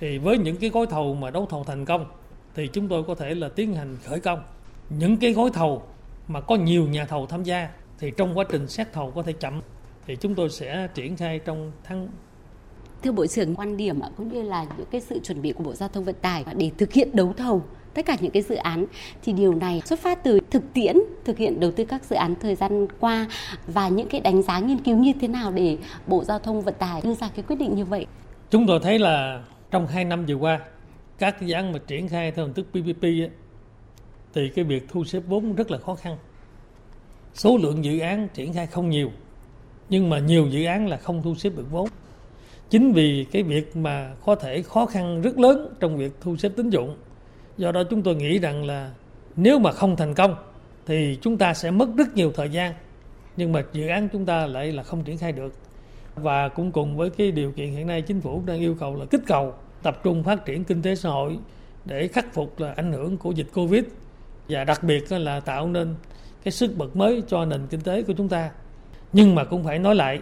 thì với những cái gói thầu mà đấu thầu thành công thì chúng tôi có thể là tiến hành khởi công. Những cái gói thầu mà có nhiều nhà thầu tham gia thì trong quá trình xét thầu có thể chậm thì chúng tôi sẽ triển khai trong tháng Thưa Bộ trưởng, quan điểm cũng như là những cái sự chuẩn bị của Bộ Giao thông Vận tải để thực hiện đấu thầu tất cả những cái dự án thì điều này xuất phát từ thực tiễn thực hiện đầu tư các dự án thời gian qua và những cái đánh giá nghiên cứu như thế nào để Bộ Giao thông Vận tải đưa ra cái quyết định như vậy. Chúng tôi thấy là trong 2 năm vừa qua các dự án mà triển khai theo hình thức PPP ấy, thì cái việc thu xếp vốn rất là khó khăn. Số lượng dự án triển khai không nhiều nhưng mà nhiều dự án là không thu xếp được vốn. Chính vì cái việc mà có thể khó khăn rất lớn trong việc thu xếp tín dụng. Do đó chúng tôi nghĩ rằng là nếu mà không thành công thì chúng ta sẽ mất rất nhiều thời gian. Nhưng mà dự án chúng ta lại là không triển khai được. Và cũng cùng với cái điều kiện hiện nay, chính phủ đang yêu cầu là kích cầu tập trung phát triển kinh tế xã hội để khắc phục là ảnh hưởng của dịch covid. Và đặc biệt là tạo nên cái sức bật mới cho nền kinh tế của chúng ta. Nhưng mà cũng phải nói lại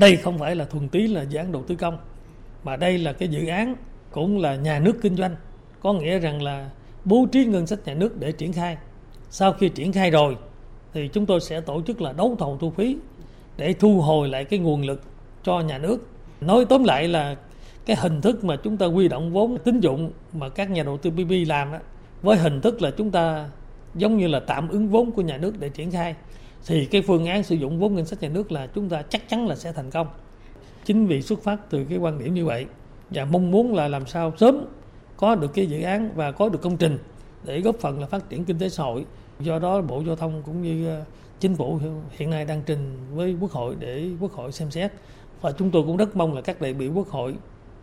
đây không phải là thuần túy là dự án đầu tư công mà đây là cái dự án cũng là nhà nước kinh doanh. Có nghĩa rằng là bố trí ngân sách nhà nước để triển khai. Sau khi triển khai rồi thì chúng tôi sẽ tổ chức là đấu thầu thu phí để thu hồi lại cái nguồn lực cho nhà nước. Nói tóm lại là cái hình thức mà chúng ta quy động vốn tín dụng mà các nhà đầu tư PPP làm đó, với hình thức là chúng ta giống như là tạm ứng vốn của nhà nước để triển khai thì cái phương án sử dụng vốn ngân sách nhà nước là chúng ta chắc chắn là sẽ thành công. Chính vì xuất phát từ cái quan điểm như vậy và mong muốn là làm sao sớm có được cái dự án và có được công trình để góp phần là phát triển kinh tế xã hội. Do đó, Bộ Giao thông cũng như ờ, chính phủ hiện nay đang trình với Quốc hội để Quốc hội xem xét. Và chúng tôi cũng rất mong là các đại biểu Quốc hội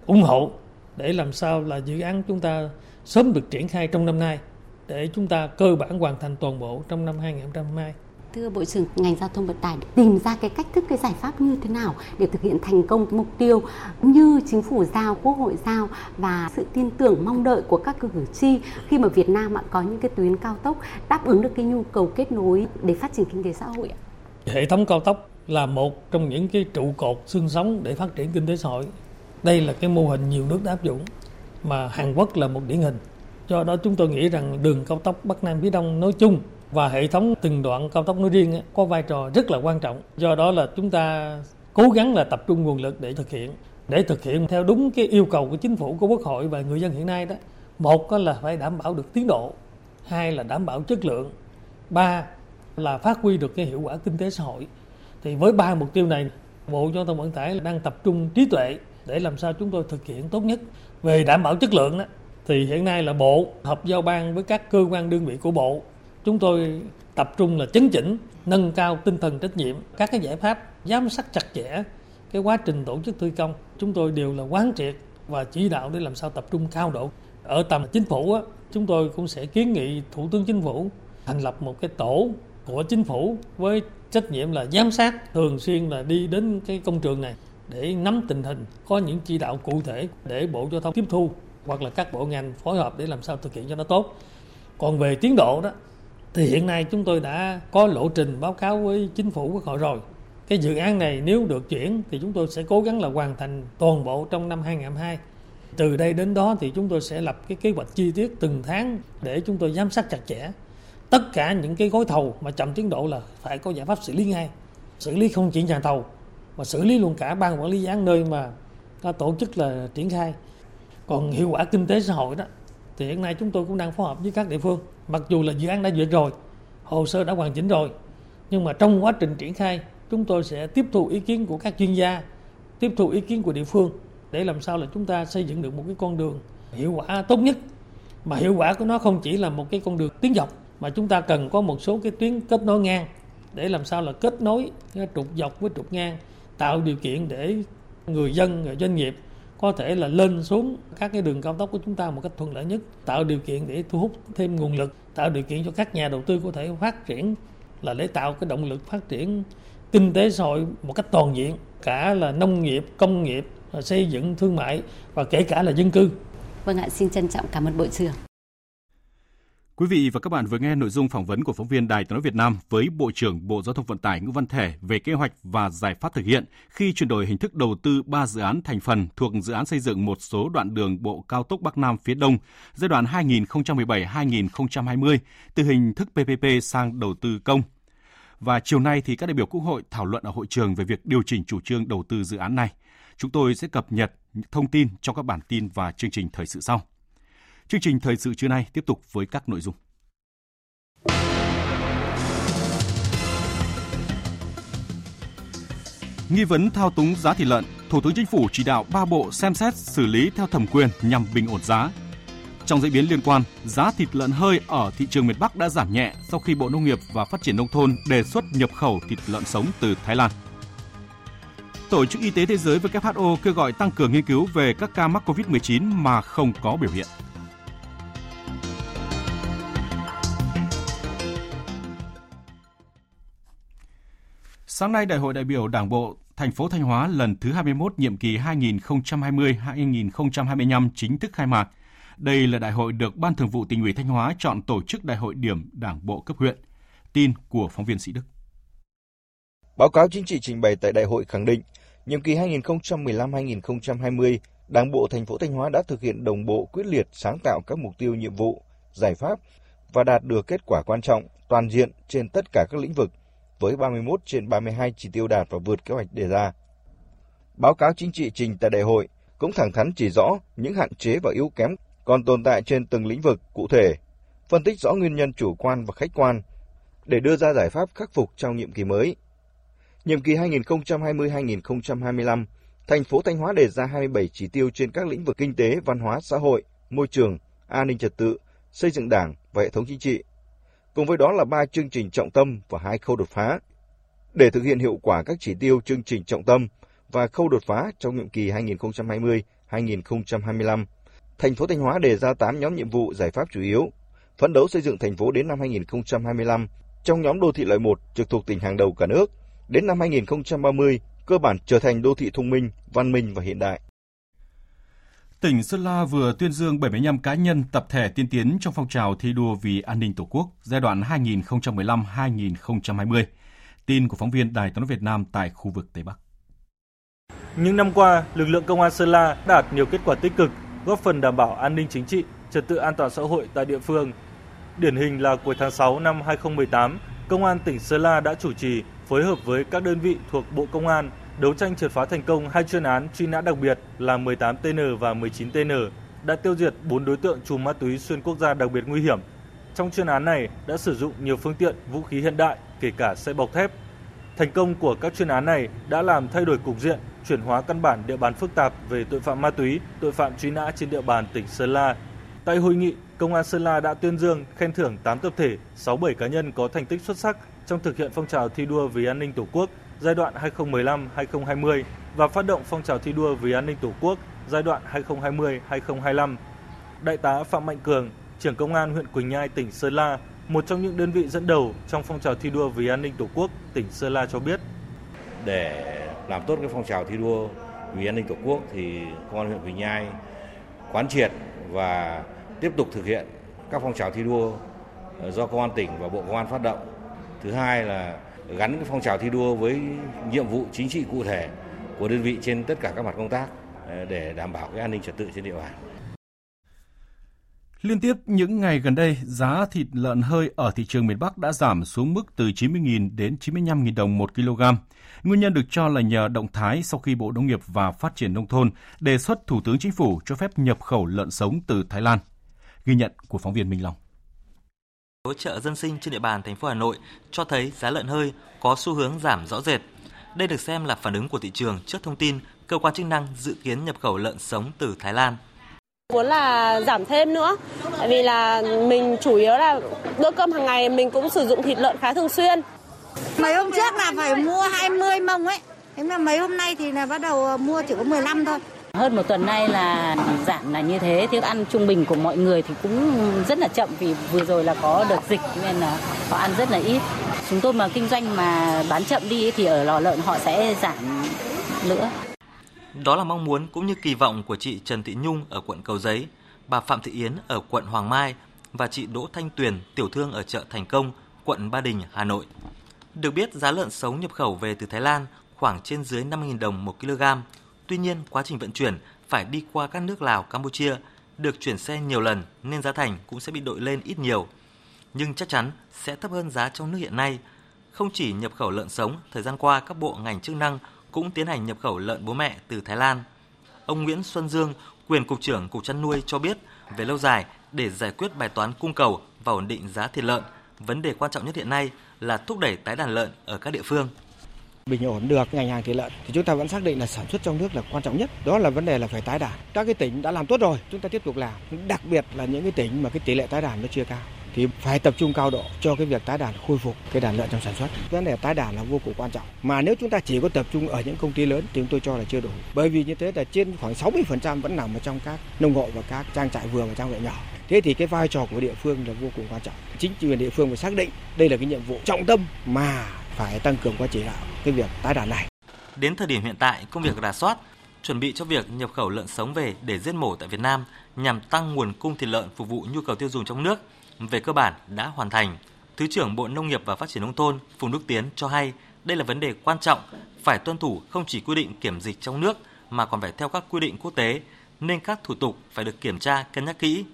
ủng hộ để làm sao là dự án chúng ta sớm được triển khai trong năm nay, để chúng ta cơ bản hoàn thành toàn bộ trong năm 2022. Thưa Bộ trưởng, ngành giao thông vận tải tìm ra cái cách thức, cái giải pháp như thế nào để thực hiện thành công cái mục tiêu như chính phủ giao, quốc hội giao và sự tin tưởng mong đợi của các cử tri khi mà Việt Nam có những cái tuyến cao tốc đáp ứng được cái nhu cầu kết nối để phát triển kinh tế xã hội ạ? Hệ thống cao tốc là một trong những cái trụ cột xương sống để phát triển kinh tế xã hội. Đây là cái mô hình nhiều nước đã áp dụng mà Hàn Quốc là một điển hình. Do đó chúng tôi nghĩ rằng đường cao tốc Bắc Nam phía Đông nói chung và hệ thống từng đoạn cao tốc nói riêng có vai trò rất là quan trọng. Do đó là chúng ta cố gắng là tập trung nguồn lực để thực hiện. Để thực hiện theo đúng cái yêu cầu của chính phủ, của quốc hội và người dân hiện nay đó. Một là phải đảm bảo được tiến độ. Hai là đảm bảo chất lượng. Ba là phát huy được cái hiệu quả kinh tế xã hội. Thì với ba mục tiêu này, bộ giao thông vận tải đang tập trung trí tuệ để làm sao chúng tôi thực hiện tốt nhất. Về đảm bảo chất lượng đó, thì hiện nay là bộ hợp giao ban với các cơ quan đơn vị của bộ chúng tôi tập trung là chấn chỉnh nâng cao tinh thần trách nhiệm. Các cái giải pháp giám sát chặt chẽ cái quá trình tổ chức thi công chúng tôi đều là quán triệt và chỉ đạo để làm sao tập trung cao độ. Ở tầm chính phủ á, chúng tôi cũng sẽ kiến nghị thủ tướng chính phủ thành lập một cái tổ của chính phủ với trách nhiệm là giám sát thường xuyên là đi đến cái công trường này để nắm tình hình có những chỉ đạo cụ thể để bộ giao thông tiếp thu hoặc là các bộ ngành phối hợp để làm sao thực hiện cho nó tốt. Còn về tiến độ đó thì hiện nay chúng tôi đã có lộ trình báo cáo với chính phủ quốc hội rồi. Cái dự án này nếu được chuyển thì chúng tôi sẽ cố gắng là hoàn thành toàn bộ trong năm 2022 từ đây đến đó thì chúng tôi sẽ lập cái kế hoạch chi tiết từng tháng để chúng tôi giám sát chặt chẽ. Tất cả những cái gói thầu mà chậm tiến độ là phải có giải pháp xử lý ngay. Xử lý không chỉ nhà thầu, mà xử lý luôn cả ban quản lý dự án nơi mà tổ chức là triển khai. Còn hiệu quả kinh tế xã hội đó thì hiện nay chúng tôi cũng đang phối hợp với các địa phương. Mặc dù là dự án đã duyệt rồi, hồ sơ đã hoàn chỉnh rồi, nhưng mà trong quá trình triển khai, chúng tôi sẽ tiếp thu ý kiến của các chuyên gia, tiếp thu ý kiến của địa phương để làm sao là chúng ta xây dựng được một cái con đường hiệu quả tốt nhất. Mà hiệu quả của nó không chỉ là một cái con đường tiến dọc, mà chúng ta cần có một số cái tuyến kết nối ngang để làm sao là kết nối, trục dọc với trục ngang, tạo điều kiện để người dân doanh nghiệp có thể là lên xuống các cái đường cao tốc của chúng ta một cách thuận lợi nhất, tạo điều kiện để thu hút thêm nguồn lực, tạo điều kiện cho các nhà đầu tư có thể phát triển, là để tạo cái động lực phát triển kinh tế xã hội một cách toàn diện, cả là nông nghiệp, công nghiệp xây dựng, thương mại và kể cả là dân cư. Vâng ạ, xin trân trọng cảm ơn bộ trưởng. Quý vị và các bạn vừa nghe nội dung phỏng vấn của phóng viên Đài Tiếng nói Việt Nam với Bộ trưởng Bộ Giao thông Vận tải Nguyễn Văn Thể về kế hoạch và giải pháp thực hiện khi chuyển đổi hình thức đầu tư 3 dự án thành phần thuộc dự án xây dựng một số đoạn đường bộ cao tốc Bắc Nam phía Đông giai đoạn 2017-2020 từ hình thức PPP sang đầu tư công. Và chiều nay thì các đại biểu Quốc hội thảo luận ở hội trường về việc điều chỉnh chủ trương đầu tư dự án này. Chúng tôi sẽ cập nhật thông tin trong các bản tin và chương trình thời sự sau. Chương trình thời sự trưa nay tiếp tục với các nội dung. Nghi vấn thao túng giá thịt lợn, Thủ tướng Chính phủ chỉ đạo ba bộ xem xét xử lý theo thẩm quyền nhằm bình ổn giá. Trong diễn biến liên quan, giá thịt lợn hơi ở thị trường miền Bắc đã giảm nhẹ sau khi Bộ Nông nghiệp và Phát triển Nông thôn đề xuất nhập khẩu thịt lợn sống từ Thái Lan. Tổ chức Y tế Thế giới WHO kêu gọi tăng cường nghiên cứu về các ca mắc COVID-19 mà không có biểu hiện. Sáng nay, Đại hội đại biểu Đảng bộ thành phố Thanh Hóa lần thứ 21 nhiệm kỳ 2020-2025 chính thức khai mạc. Đây là đại hội được Ban Thường vụ tỉnh ủy Thanh Hóa chọn tổ chức đại hội điểm Đảng bộ cấp huyện. Tin của phóng viên Sĩ Đức. Báo cáo chính trị trình bày tại đại hội khẳng định, nhiệm kỳ 2015-2020, Đảng bộ thành phố Thanh Hóa đã thực hiện đồng bộ quyết liệt sáng tạo các mục tiêu nhiệm vụ, giải pháp và đạt được kết quả quan trọng toàn diện trên tất cả các lĩnh vực – với 31 trên 32 chỉ tiêu đạt và vượt kế hoạch đề ra. Báo cáo chính trị trình tại đại hội cũng thẳng thắn chỉ rõ những hạn chế và yếu kém còn tồn tại trên từng lĩnh vực cụ thể, phân tích rõ nguyên nhân chủ quan và khách quan để đưa ra giải pháp khắc phục trong nhiệm kỳ mới. Nhiệm kỳ 2020-2025, thành phố Thanh Hóa đề ra 27 chỉ tiêu trên các lĩnh vực kinh tế, văn hóa, xã hội, môi trường, an ninh trật tự, xây dựng đảng và hệ thống chính trị Cùng với đó là ba chương trình trọng tâm và hai khâu đột phá. Để thực hiện hiệu quả các chỉ tiêu chương trình trọng tâm và khâu đột phá trong nhiệm kỳ 2020-2025, thành phố Thanh Hóa đề ra 8 nhóm nhiệm vụ giải pháp chủ yếu, phấn đấu xây dựng thành phố đến năm 2025 trong nhóm đô thị loại 1 trực thuộc tỉnh hàng đầu cả nước, đến năm 2030 cơ bản trở thành đô thị thông minh, văn minh và hiện đại. Tỉnh Sơn La vừa tuyên dương 75 cá nhân tập thể tiên tiến trong phong trào thi đua vì an ninh Tổ quốc giai đoạn 2015-2020. Tin của phóng viên Đài Tiếng nói Việt Nam tại khu vực Tây Bắc. Những năm qua, lực lượng công an Sơn La đạt nhiều kết quả tích cực, góp phần đảm bảo an ninh chính trị, trật tự an toàn xã hội tại địa phương. Điển hình là cuối tháng 6 năm 2018, Công an tỉnh Sơn La đã chủ trì phối hợp với các đơn vị thuộc Bộ Công an đấu tranh triệt phá thành công hai chuyên án truy nã đặc biệt là 18TN và 19TN, đã tiêu diệt 4 đối tượng trùm ma túy xuyên quốc gia đặc biệt nguy hiểm. Trong chuyên án này đã sử dụng nhiều phương tiện vũ khí hiện đại, kể cả xe bọc thép. Thành công của các chuyên án này đã làm thay đổi cục diện, chuyển hóa căn bản địa bàn phức tạp về tội phạm ma túy, tội phạm truy nã trên địa bàn tỉnh Sơn La. Tại hội nghị, Công an Sơn La đã tuyên dương khen thưởng 8 tập thể, 67 cá nhân có thành tích xuất sắc trong thực hiện phong trào thi đua vì an ninh Tổ quốc giai đoạn 2015-2020 và phát động phong trào thi đua vì an ninh Tổ quốc giai đoạn 2020-2025. Đại tá Phạm Mạnh Cường, trưởng công an huyện Quỳnh Nhai, tỉnh Sơn La, một trong những đơn vị dẫn đầu trong phong trào thi đua vì an ninh Tổ quốc, tỉnh Sơn La cho biết. Để làm tốt cái phong trào thi đua vì an ninh Tổ quốc thì công an huyện Quỳnh Nhai quán triệt và tiếp tục thực hiện các phong trào thi đua ờ, do công an tỉnh và bộ công an phát động. Thứ hai là gắn cái phong trào thi đua với nhiệm vụ chính trị cụ thể của đơn vị trên tất cả các mặt công tác ờ, để đảm bảo cái an ninh trật tự trên địa bàn. Liên tiếp những ngày gần đây, giá thịt lợn hơi ở thị trường miền Bắc đã giảm xuống mức từ 90.000 đến 95.000 đồng một kg. Nguyên nhân được cho là nhờ động thái sau khi Bộ Nông nghiệp và Phát triển Nông thôn đề xuất Thủ tướng Chính phủ cho phép nhập khẩu lợn sống từ Thái Lan. Ghi nhận của phóng viên Minh Long hỗ trợ dân sinh trên địa bàn thành phố Hà Nội cho thấy giá lợn hơi có xu hướng giảm rõ rệt. Đây được xem là phản ứng của thị trường trước thông tin cơ quan chức năng dự kiến nhập khẩu lợn sống từ Thái Lan. Muốn là giảm thêm nữa, tại vì là mình chủ yếu là bữa cơm hàng ngày mình cũng sử dụng thịt lợn khá thường xuyên. Mấy hôm trước là phải mua 20 mông ấy, thế mà mấy hôm nay thì là bắt đầu mua chỉ có 15 thôi. Hơn một tuần nay là giảm là như thế, thức ăn trung bình của mọi người thì cũng rất là chậm vì vừa rồi là có đợt dịch nên là họ ăn rất là ít. Chúng tôi mà kinh doanh mà bán chậm đi thì ở lò lợn họ sẽ giảm nữa. Đó là mong muốn cũng như kỳ vọng của chị Trần Thị Nhung ở quận Cầu Giấy, bà Phạm Thị Yến ở quận Hoàng Mai và chị Đỗ Thanh Tuyền, tiểu thương ở chợ Thành Công, quận Ba Đình, Hà Nội. Được biết giá lợn sống nhập khẩu về từ Thái Lan khoảng trên dưới 50.000 đồng một kg, Tuy nhiên, quá trình vận chuyển phải đi qua các nước Lào, Campuchia, được chuyển xe nhiều lần nên giá thành cũng sẽ bị đội lên ít nhiều. Nhưng chắc chắn sẽ thấp hơn giá trong nước hiện nay. Không chỉ nhập khẩu lợn sống, thời gian qua các bộ ngành chức năng cũng tiến hành nhập khẩu lợn bố mẹ từ Thái Lan. Ông Nguyễn Xuân Dương, quyền cục trưởng cục chăn nuôi cho biết, về lâu dài để giải quyết bài toán cung cầu và ổn định giá thịt lợn, vấn đề quan trọng nhất hiện nay là thúc đẩy tái đàn lợn ở các địa phương bình ổn được ngành hàng thịt lợn thì chúng ta vẫn xác định là sản xuất trong nước là quan trọng nhất. Đó là vấn đề là phải tái đàn. Các cái tỉnh đã làm tốt rồi, chúng ta tiếp tục làm. Đặc biệt là những cái tỉnh mà cái tỷ lệ tái đàn nó chưa cao thì phải tập trung cao độ cho cái việc tái đàn khôi phục cái đàn lợn trong sản xuất. Vấn đề tái đàn là vô cùng quan trọng. Mà nếu chúng ta chỉ có tập trung ở những công ty lớn thì chúng tôi cho là chưa đủ. Bởi vì như thế là trên khoảng 60% vẫn nằm ở trong các nông hộ và các trang trại vừa và trang trại nhỏ. Thế thì cái vai trò của địa phương là vô cùng quan trọng. Chính quyền địa phương phải xác định đây là cái nhiệm vụ trọng tâm mà phải tăng cường qua chỉ đạo cái việc tái đàn này. Đến thời điểm hiện tại, công việc rà soát, chuẩn bị cho việc nhập khẩu lợn sống về để giết mổ tại Việt Nam nhằm tăng nguồn cung thịt lợn phục vụ nhu cầu tiêu dùng trong nước về cơ bản đã hoàn thành. Thứ trưởng Bộ Nông nghiệp và Phát triển nông thôn Phùng Đức Tiến cho hay đây là vấn đề quan trọng, phải tuân thủ không chỉ quy định kiểm dịch trong nước mà còn phải theo các quy định quốc tế, nên các thủ tục phải được kiểm tra cân nhắc kỹ.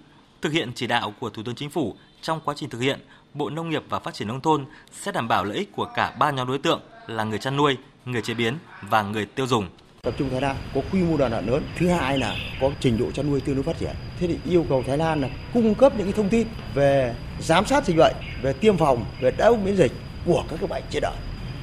Thực hiện chỉ đạo của Thủ tướng Chính phủ trong quá trình thực hiện, Bộ Nông nghiệp và Phát triển nông thôn sẽ đảm bảo lợi ích của cả ba nhóm đối tượng là người chăn nuôi, người chế biến và người tiêu dùng. Tập trung Thái Lan có quy mô đàn lợn lớn. Thứ hai là có trình độ chăn nuôi tương đối phát triển. Thế thì yêu cầu Thái Lan là cung cấp những cái thông tin về giám sát dịch bệnh, về tiêm phòng, về đáp ứng miễn dịch của các cái bệnh trên lợn.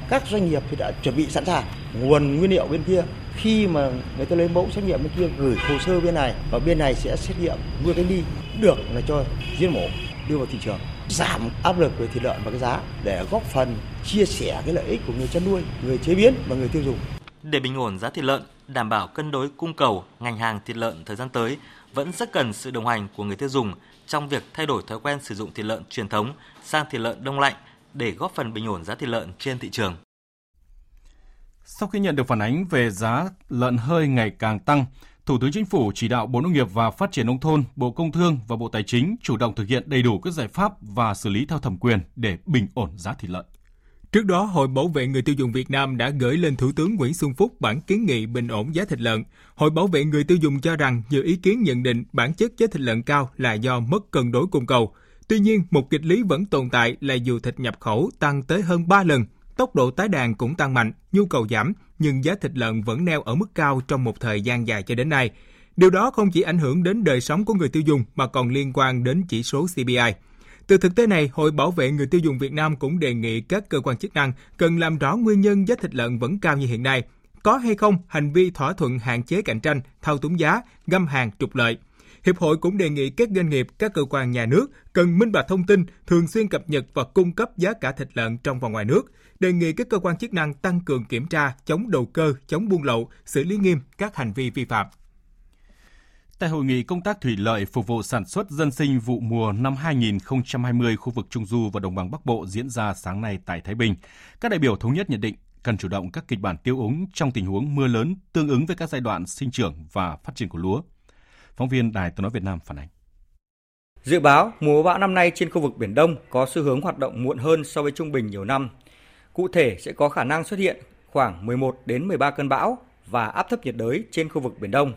Các doanh nghiệp thì đã chuẩn bị sẵn sàng nguồn nguyên liệu bên kia khi mà người ta lấy mẫu xét nghiệm bên kia gửi hồ sơ bên này và bên này sẽ xét nghiệm nuôi cái đi được là cho giết mổ đưa vào thị trường, giảm áp lực về thịt lợn và cái giá để góp phần chia sẻ cái lợi ích của người chăn nuôi, người chế biến và người tiêu dùng. Để bình ổn giá thịt lợn, đảm bảo cân đối cung cầu, ngành hàng thịt lợn thời gian tới vẫn rất cần sự đồng hành của người tiêu dùng trong việc thay đổi thói quen sử dụng thịt lợn truyền thống sang thịt lợn đông lạnh để góp phần bình ổn giá thịt lợn trên thị trường. Sau khi nhận được phản ánh về giá lợn hơi ngày càng tăng, Thủ tướng Chính phủ chỉ đạo Bộ Nông nghiệp và Phát triển Nông thôn, Bộ Công Thương và Bộ Tài chính chủ động thực hiện đầy đủ các giải pháp và xử lý theo thẩm quyền để bình ổn giá thịt lợn. Trước đó, Hội Bảo vệ người tiêu dùng Việt Nam đã gửi lên Thủ tướng Nguyễn Xuân Phúc bản kiến nghị bình ổn giá thịt lợn. Hội Bảo vệ người tiêu dùng cho rằng nhiều ý kiến nhận định bản chất giá thịt lợn cao là do mất cân đối cung cầu. Tuy nhiên, một kịch lý vẫn tồn tại là dù thịt nhập khẩu tăng tới hơn 3 lần, tốc độ tái đàn cũng tăng mạnh, nhu cầu giảm, nhưng giá thịt lợn vẫn neo ở mức cao trong một thời gian dài cho đến nay. Điều đó không chỉ ảnh hưởng đến đời sống của người tiêu dùng mà còn liên quan đến chỉ số CPI. Từ thực tế này, Hội Bảo vệ người tiêu dùng Việt Nam cũng đề nghị các cơ quan chức năng cần làm rõ nguyên nhân giá thịt lợn vẫn cao như hiện nay. Có hay không hành vi thỏa thuận hạn chế cạnh tranh, thao túng giá, găm hàng trục lợi. Hiệp hội cũng đề nghị các doanh nghiệp, các cơ quan nhà nước cần minh bạch thông tin, thường xuyên cập nhật và cung cấp giá cả thịt lợn trong và ngoài nước. Đề nghị các cơ quan chức năng tăng cường kiểm tra, chống đầu cơ, chống buôn lậu, xử lý nghiêm các hành vi vi phạm. Tại hội nghị công tác thủy lợi phục vụ sản xuất dân sinh vụ mùa năm 2020 khu vực Trung Du và Đồng bằng Bắc Bộ diễn ra sáng nay tại Thái Bình, các đại biểu thống nhất nhận định cần chủ động các kịch bản tiêu úng trong tình huống mưa lớn tương ứng với các giai đoạn sinh trưởng và phát triển của lúa. Phóng viên Đài Tiếng nói Việt Nam phản ánh. Dự báo mùa bão năm nay trên khu vực Biển Đông có xu hướng hoạt động muộn hơn so với trung bình nhiều năm. Cụ thể sẽ có khả năng xuất hiện khoảng 11 đến 13 cơn bão và áp thấp nhiệt đới trên khu vực Biển Đông.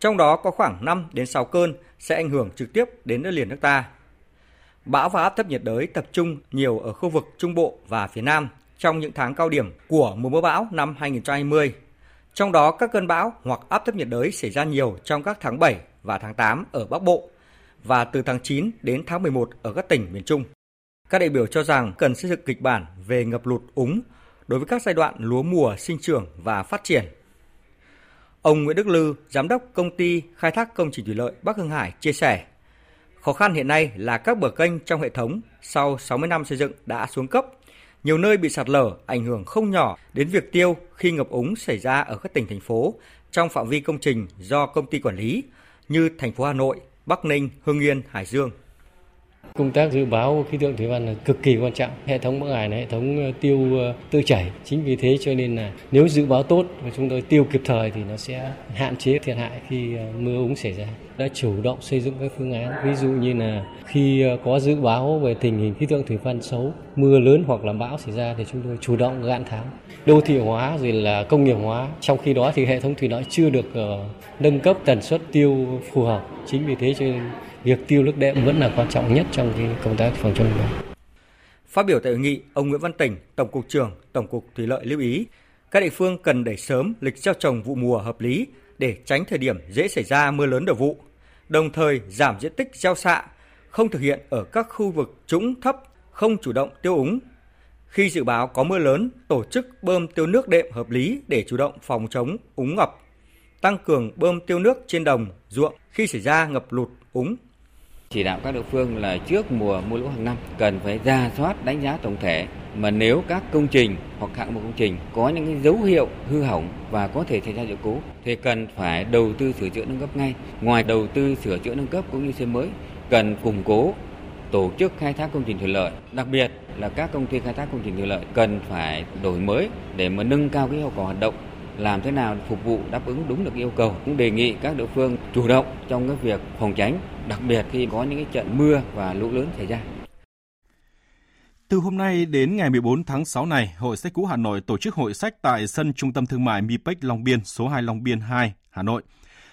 Trong đó có khoảng 5 đến 6 cơn sẽ ảnh hưởng trực tiếp đến đất liền nước ta. Bão và áp thấp nhiệt đới tập trung nhiều ở khu vực Trung Bộ và phía Nam trong những tháng cao điểm của mùa mưa bão năm 2020. Trong đó các cơn bão hoặc áp thấp nhiệt đới xảy ra nhiều trong các tháng 7 và tháng 8 ở Bắc Bộ và từ tháng 9 đến tháng 11 ở các tỉnh miền Trung. Các đại biểu cho rằng cần xây dựng kịch bản về ngập lụt úng đối với các giai đoạn lúa mùa sinh trưởng và phát triển. Ông Nguyễn Đức Lư, giám đốc công ty khai thác công trình thủy lợi Bắc Hưng Hải chia sẻ, khó khăn hiện nay là các bờ kênh trong hệ thống sau 60 năm xây dựng đã xuống cấp, nhiều nơi bị sạt lở ảnh hưởng không nhỏ đến việc tiêu khi ngập úng xảy ra ở các tỉnh thành phố trong phạm vi công trình do công ty quản lý như thành phố Hà Nội, Bắc Ninh, Hưng Yên, Hải Dương. Công tác dự báo khí tượng thủy văn là cực kỳ quan trọng. Hệ thống Bắc Hải là hệ thống ờ, tiêu ờ, tự tư chảy. Chính vì thế cho nên là nếu dự báo tốt và chúng tôi tiêu kịp thời thì nó sẽ hạn chế thiệt hại khi ờ, mưa úng xảy ra. Đã chủ động xây dựng các phương án. Ví dụ như là khi có dự báo về tình hình khí tượng thủy văn xấu, mưa lớn hoặc là bão xảy ra thì chúng tôi chủ động gạn tháo. Đô thị hóa rồi là công nghiệp hóa. Trong khi đó thì hệ thống thủy lợi chưa được nâng cấp tần suất tiêu phù hợp. Chính vì thế cho nên việc tiêu nước đệm vẫn là quan trọng nhất trong cái công tác phòng chống lụt Phát biểu tại hội nghị, ông Nguyễn Văn Tỉnh, Tổng cục trưởng Tổng cục Thủy lợi lưu ý, các địa phương cần đẩy sớm lịch gieo trồng vụ mùa hợp lý để tránh thời điểm dễ xảy ra mưa lớn đầu vụ, đồng thời giảm diện tích gieo xạ, không thực hiện ở các khu vực trũng thấp, không chủ động tiêu úng. Khi dự báo có mưa lớn, tổ chức bơm tiêu nước đệm hợp lý để chủ động phòng chống úng ngập, tăng cường bơm tiêu nước trên đồng, ruộng khi xảy ra ngập lụt, úng chỉ đạo các địa phương là trước mùa mưa lũ hàng năm cần phải ra soát đánh giá tổng thể mà nếu các công trình hoặc hạng mục công trình có những cái dấu hiệu hư hỏng và có thể xảy ra sự cố thì cần phải đầu tư sửa chữa nâng cấp ngay. Ngoài đầu tư sửa chữa nâng cấp cũng như xây mới cần củng cố tổ chức khai thác công trình thủy lợi, đặc biệt là các công ty khai thác công trình thủy lợi cần phải đổi mới để mà nâng cao cái hiệu quả hoạt động làm thế nào phục vụ đáp ứng đúng được yêu cầu. Cũng đề nghị các địa phương chủ động trong cái việc phòng tránh, đặc biệt khi có những cái trận mưa và lũ lớn xảy ra. Từ hôm nay đến ngày 14 tháng 6 này, Hội sách cũ Hà Nội tổ chức hội sách tại sân Trung tâm Thương mại MIPEC Long Biên, số 2 Long Biên 2, Hà Nội.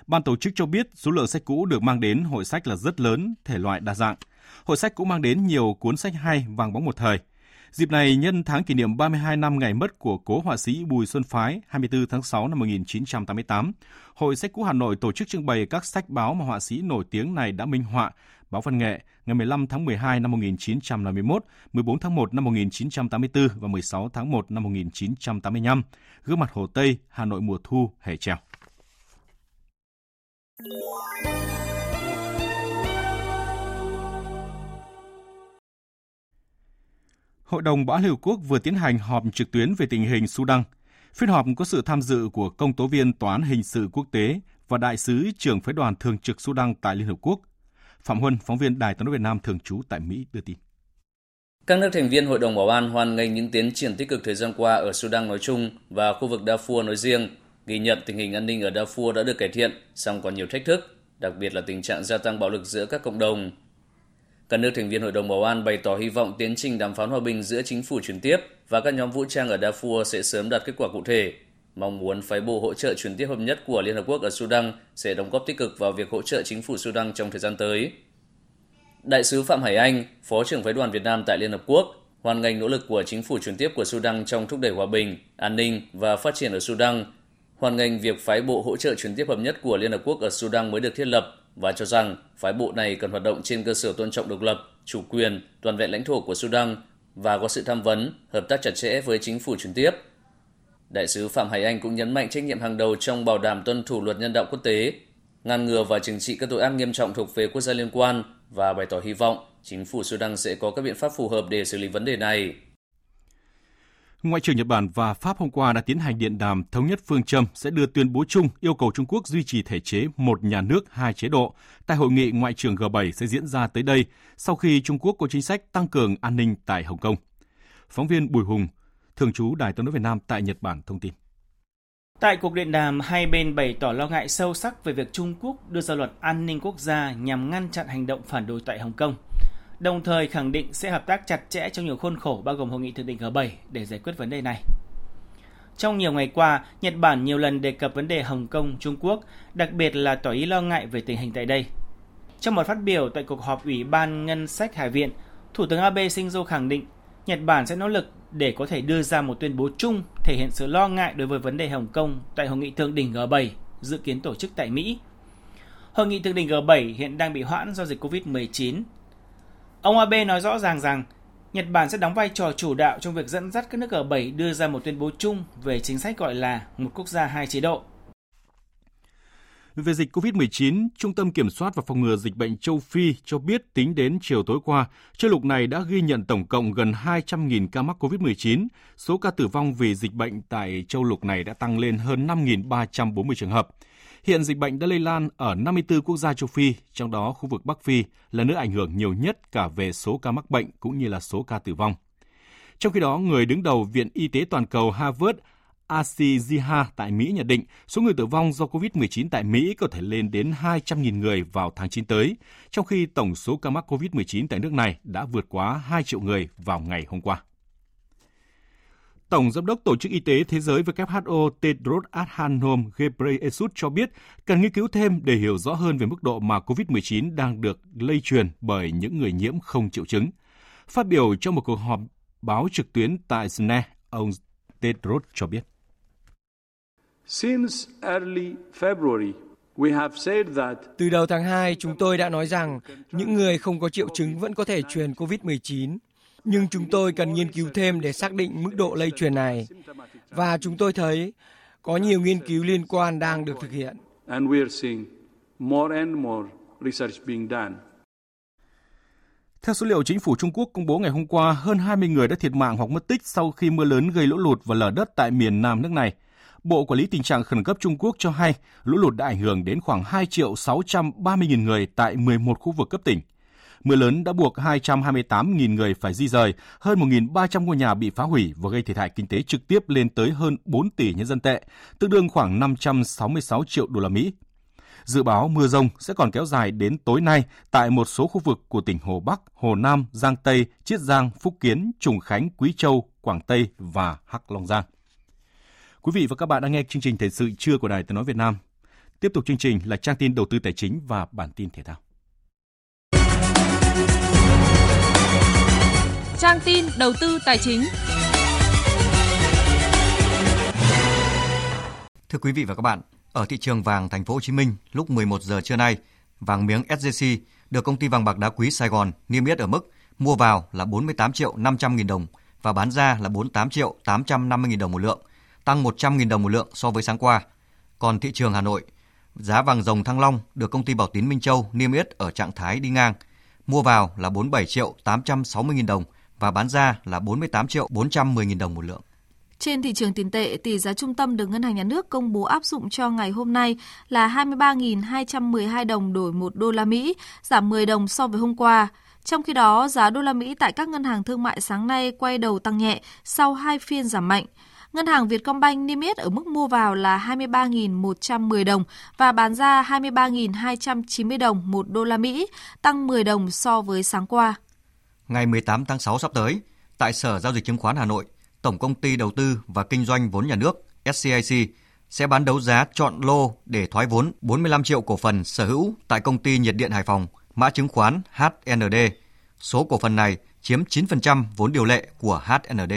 Ban tổ chức cho biết số lượng sách cũ được mang đến hội sách là rất lớn, thể loại đa dạng. Hội sách cũng mang đến nhiều cuốn sách hay vàng bóng một thời – Dịp này nhân tháng kỷ niệm 32 năm ngày mất của cố họa sĩ Bùi Xuân Phái 24 tháng 6 năm 1988, Hội sách cũ Hà Nội tổ chức trưng bày các sách báo mà họa sĩ nổi tiếng này đã minh họa, báo văn nghệ ngày 15 tháng 12 năm 1951, 14 tháng 1 năm 1984 và 16 tháng 1 năm 1985, gương mặt Hồ Tây, Hà Nội mùa thu, hè trèo. Hội đồng Bảo an Liên Hợp Quốc vừa tiến hành họp trực tuyến về tình hình Sudan. Phiên họp có sự tham dự của công tố viên Tòa án Hình sự Quốc tế và đại sứ trưởng phái đoàn thường trực Sudan tại Liên Hợp Quốc. Phạm Huân, phóng viên Đài tiếng nói Việt Nam thường trú tại Mỹ đưa tin. Các nước thành viên Hội đồng Bảo an hoan nghênh những tiến triển tích cực thời gian qua ở Sudan nói chung và khu vực Darfur nói riêng, ghi nhận tình hình an ninh ở Darfur đã được cải thiện, song còn nhiều thách thức, đặc biệt là tình trạng gia tăng bạo lực giữa các cộng đồng. Các nước thành viên Hội đồng Bảo an bày tỏ hy vọng tiến trình đàm phán hòa bình giữa chính phủ chuyển tiếp và các nhóm vũ trang ở Darfur sẽ sớm đạt kết quả cụ thể, mong muốn phái bộ hỗ trợ chuyển tiếp hợp nhất của Liên Hợp Quốc ở Sudan sẽ đóng góp tích cực vào việc hỗ trợ chính phủ Sudan trong thời gian tới. Đại sứ Phạm Hải Anh, Phó trưởng phái đoàn Việt Nam tại Liên Hợp Quốc, hoan nghênh nỗ lực của chính phủ chuyển tiếp của Sudan trong thúc đẩy hòa bình, an ninh và phát triển ở Sudan, hoan nghênh việc phái bộ hỗ trợ chuyển tiếp hợp nhất của Liên Hợp Quốc ở Sudan mới được thiết lập và cho rằng phái bộ này cần hoạt động trên cơ sở tôn trọng độc lập, chủ quyền, toàn vẹn lãnh thổ của Sudan và có sự tham vấn, hợp tác chặt chẽ với chính phủ chuyển tiếp. Đại sứ Phạm Hải Anh cũng nhấn mạnh trách nhiệm hàng đầu trong bảo đảm tuân thủ luật nhân đạo quốc tế, ngăn ngừa và trừng trị các tội ác nghiêm trọng thuộc về quốc gia liên quan và bày tỏ hy vọng chính phủ Sudan sẽ có các biện pháp phù hợp để xử lý vấn đề này. Ngoại trưởng Nhật Bản và Pháp hôm qua đã tiến hành điện đàm thống nhất phương châm sẽ đưa tuyên bố chung yêu cầu Trung Quốc duy trì thể chế một nhà nước hai chế độ tại hội nghị ngoại trưởng G7 sẽ diễn ra tới đây sau khi Trung Quốc có chính sách tăng cường an ninh tại Hồng Kông. Phóng viên Bùi Hùng, thường trú Đài tiếng nói Việt Nam tại Nhật Bản thông tin. Tại cuộc điện đàm, hai bên bày tỏ lo ngại sâu sắc về việc Trung Quốc đưa ra luật an ninh quốc gia nhằm ngăn chặn hành động phản đối tại Hồng Kông, đồng thời khẳng định sẽ hợp tác chặt chẽ trong nhiều khuôn khổ bao gồm hội nghị thượng đỉnh G7 để giải quyết vấn đề này. Trong nhiều ngày qua, Nhật Bản nhiều lần đề cập vấn đề Hồng Kông, Trung Quốc, đặc biệt là tỏ ý lo ngại về tình hình tại đây. Trong một phát biểu tại cuộc họp Ủy ban Ngân sách Hải viện, Thủ tướng Abe Shinzo khẳng định Nhật Bản sẽ nỗ lực để có thể đưa ra một tuyên bố chung thể hiện sự lo ngại đối với vấn đề Hồng Kông tại hội nghị thượng đỉnh G7 dự kiến tổ chức tại Mỹ. Hội nghị thượng đỉnh G7 hiện đang bị hoãn do dịch COVID-19. Ông Abe nói rõ ràng rằng Nhật Bản sẽ đóng vai trò chủ đạo trong việc dẫn dắt các nước G7 đưa ra một tuyên bố chung về chính sách gọi là một quốc gia hai chế độ. Về dịch COVID-19, Trung tâm Kiểm soát và Phòng ngừa Dịch bệnh châu Phi cho biết tính đến chiều tối qua, châu lục này đã ghi nhận tổng cộng gần 200.000 ca mắc COVID-19. Số ca tử vong vì dịch bệnh tại châu lục này đã tăng lên hơn 5.340 trường hợp. Hiện dịch bệnh đã lây lan ở 54 quốc gia châu Phi, trong đó khu vực Bắc Phi là nước ảnh hưởng nhiều nhất cả về số ca mắc bệnh cũng như là số ca tử vong. Trong khi đó, người đứng đầu Viện Y tế Toàn cầu Harvard Asiziha tại Mỹ nhận định số người tử vong do COVID-19 tại Mỹ có thể lên đến 200.000 người vào tháng 9 tới, trong khi tổng số ca mắc COVID-19 tại nước này đã vượt quá 2 triệu người vào ngày hôm qua. Tổng Giám đốc Tổ chức Y tế Thế giới WHO Tedros Adhanom Ghebreyesus cho biết cần nghiên cứu thêm để hiểu rõ hơn về mức độ mà COVID-19 đang được lây truyền bởi những người nhiễm không triệu chứng. Phát biểu trong một cuộc họp báo trực tuyến tại Sne, ông Tedros cho biết. Từ đầu tháng 2, chúng tôi đã nói rằng những người không có triệu chứng vẫn có thể truyền COVID-19, nhưng chúng tôi cần nghiên cứu thêm để xác định mức độ lây truyền này. Và chúng tôi thấy có nhiều nghiên cứu liên quan đang được thực hiện. Theo số liệu chính phủ Trung Quốc công bố ngày hôm qua, hơn 20 người đã thiệt mạng hoặc mất tích sau khi mưa lớn gây lũ lụt và lở đất tại miền Nam nước này. Bộ Quản lý Tình trạng Khẩn cấp Trung Quốc cho hay lũ lụt đã ảnh hưởng đến khoảng 2 triệu 630 nghìn người tại 11 khu vực cấp tỉnh. Mưa lớn đã buộc 228.000 người phải di rời, hơn 1.300 ngôi nhà bị phá hủy và gây thiệt hại kinh tế trực tiếp lên tới hơn 4 tỷ nhân dân tệ, tương đương khoảng 566 triệu đô la Mỹ. Dự báo mưa rông sẽ còn kéo dài đến tối nay tại một số khu vực của tỉnh Hồ Bắc, Hồ Nam, Giang Tây, Chiết Giang, Phúc Kiến, Trùng Khánh, Quý Châu, Quảng Tây và Hắc Long Giang. Quý vị và các bạn đang nghe chương trình Thời sự trưa của Đài Tiếng Nói Việt Nam. Tiếp tục chương trình là trang tin đầu tư tài chính và bản tin thể thao. Trang tin đầu tư tài chính. Thưa quý vị và các bạn, ở thị trường vàng thành phố Hồ Chí Minh lúc 11 giờ trưa nay, vàng miếng SJC được công ty vàng bạc đá quý Sài Gòn niêm yết ở mức mua vào là 48 triệu 500 nghìn đồng và bán ra là 48 triệu 850 nghìn đồng một lượng, tăng 100 nghìn đồng một lượng so với sáng qua. Còn thị trường Hà Nội, giá vàng dòng Thăng Long được công ty Bảo Tín Minh Châu niêm yết ở trạng thái đi ngang, mua vào là 47 triệu 860 nghìn đồng và bán ra là 48 triệu 410 000 đồng một lượng. Trên thị trường tiền tệ, tỷ giá trung tâm được Ngân hàng Nhà nước công bố áp dụng cho ngày hôm nay là 23.212 đồng đổi 1 đô la Mỹ, giảm 10 đồng so với hôm qua. Trong khi đó, giá đô la Mỹ tại các ngân hàng thương mại sáng nay quay đầu tăng nhẹ sau hai phiên giảm mạnh. Ngân hàng Vietcombank niêm yết ở mức mua vào là 23.110 đồng và bán ra 23.290 đồng một đô la Mỹ, tăng 10 đồng so với sáng qua. Ngày 18 tháng 6 sắp tới, tại Sở Giao dịch Chứng khoán Hà Nội, Tổng Công ty Đầu tư và Kinh doanh vốn nhà nước SCIC sẽ bán đấu giá chọn lô để thoái vốn 45 triệu cổ phần sở hữu tại công ty nhiệt điện Hải Phòng, mã chứng khoán HND. Số cổ phần này chiếm 9% vốn điều lệ của HND.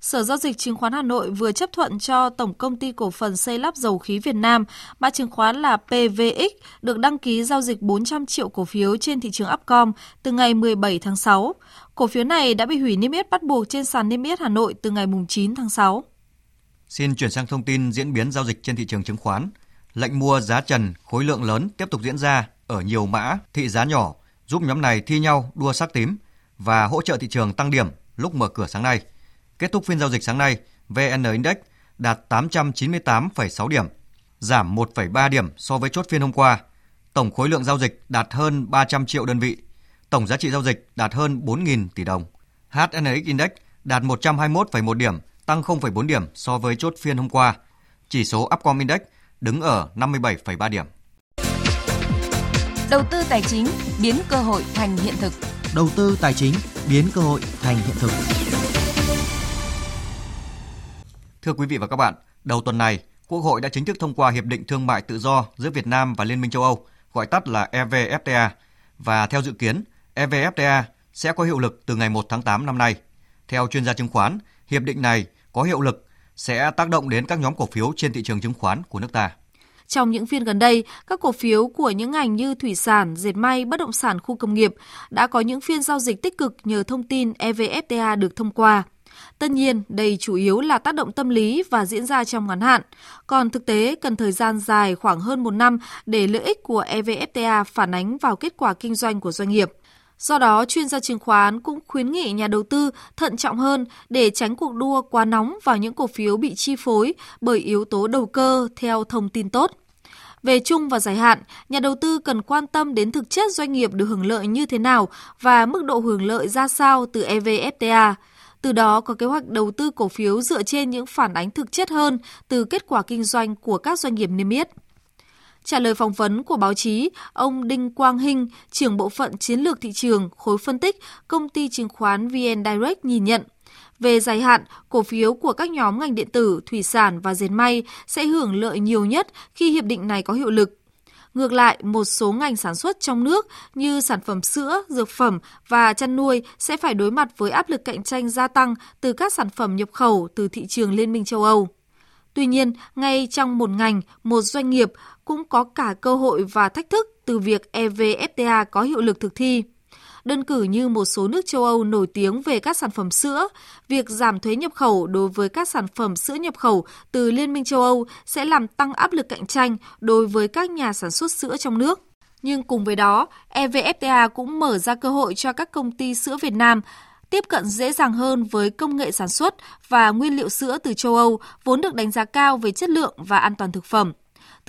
Sở Giao dịch Chứng khoán Hà Nội vừa chấp thuận cho Tổng Công ty Cổ phần Xây lắp Dầu khí Việt Nam, mã chứng khoán là PVX, được đăng ký giao dịch 400 triệu cổ phiếu trên thị trường Upcom từ ngày 17 tháng 6. Cổ phiếu này đã bị hủy niêm yết bắt buộc trên sàn niêm yết Hà Nội từ ngày 9 tháng 6. Xin chuyển sang thông tin diễn biến giao dịch trên thị trường chứng khoán. Lệnh mua giá trần khối lượng lớn tiếp tục diễn ra ở nhiều mã thị giá nhỏ, giúp nhóm này thi nhau đua sắc tím và hỗ trợ thị trường tăng điểm lúc mở cửa sáng nay. Kết thúc phiên giao dịch sáng nay, VN Index đạt 898,6 điểm, giảm 1,3 điểm so với chốt phiên hôm qua. Tổng khối lượng giao dịch đạt hơn 300 triệu đơn vị, tổng giá trị giao dịch đạt hơn 4.000 tỷ đồng. HNX Index đạt 121,1 điểm, tăng 0,4 điểm so với chốt phiên hôm qua. Chỉ số Upcom Index đứng ở 57,3 điểm. Đầu tư tài chính biến cơ hội thành hiện thực. Đầu tư tài chính biến cơ hội thành hiện thực. Thưa quý vị và các bạn, đầu tuần này, Quốc hội đã chính thức thông qua Hiệp định Thương mại Tự do giữa Việt Nam và Liên minh châu Âu, gọi tắt là EVFTA, và theo dự kiến, EVFTA sẽ có hiệu lực từ ngày 1 tháng 8 năm nay. Theo chuyên gia chứng khoán, hiệp định này có hiệu lực sẽ tác động đến các nhóm cổ phiếu trên thị trường chứng khoán của nước ta. Trong những phiên gần đây, các cổ phiếu của những ngành như thủy sản, dệt may, bất động sản khu công nghiệp đã có những phiên giao dịch tích cực nhờ thông tin EVFTA được thông qua. Tất nhiên, đây chủ yếu là tác động tâm lý và diễn ra trong ngắn hạn. Còn thực tế, cần thời gian dài khoảng hơn một năm để lợi ích của EVFTA phản ánh vào kết quả kinh doanh của doanh nghiệp. Do đó, chuyên gia chứng khoán cũng khuyến nghị nhà đầu tư thận trọng hơn để tránh cuộc đua quá nóng vào những cổ phiếu bị chi phối bởi yếu tố đầu cơ theo thông tin tốt. Về chung và dài hạn, nhà đầu tư cần quan tâm đến thực chất doanh nghiệp được hưởng lợi như thế nào và mức độ hưởng lợi ra sao từ EVFTA. Từ đó có kế hoạch đầu tư cổ phiếu dựa trên những phản ánh thực chất hơn từ kết quả kinh doanh của các doanh nghiệp niêm yết. Trả lời phỏng vấn của báo chí, ông Đinh Quang Hinh, trưởng bộ phận chiến lược thị trường, khối phân tích, công ty chứng khoán VN Direct nhìn nhận, về dài hạn, cổ phiếu của các nhóm ngành điện tử, thủy sản và dệt may sẽ hưởng lợi nhiều nhất khi hiệp định này có hiệu lực. Ngược lại, một số ngành sản xuất trong nước như sản phẩm sữa, dược phẩm và chăn nuôi sẽ phải đối mặt với áp lực cạnh tranh gia tăng từ các sản phẩm nhập khẩu từ thị trường Liên minh châu Âu. Tuy nhiên, ngay trong một ngành, một doanh nghiệp cũng có cả cơ hội và thách thức từ việc EVFTA có hiệu lực thực thi. Đơn cử như một số nước châu Âu nổi tiếng về các sản phẩm sữa, việc giảm thuế nhập khẩu đối với các sản phẩm sữa nhập khẩu từ Liên minh châu Âu sẽ làm tăng áp lực cạnh tranh đối với các nhà sản xuất sữa trong nước. Nhưng cùng với đó, EVFTA cũng mở ra cơ hội cho các công ty sữa Việt Nam tiếp cận dễ dàng hơn với công nghệ sản xuất và nguyên liệu sữa từ châu Âu vốn được đánh giá cao về chất lượng và an toàn thực phẩm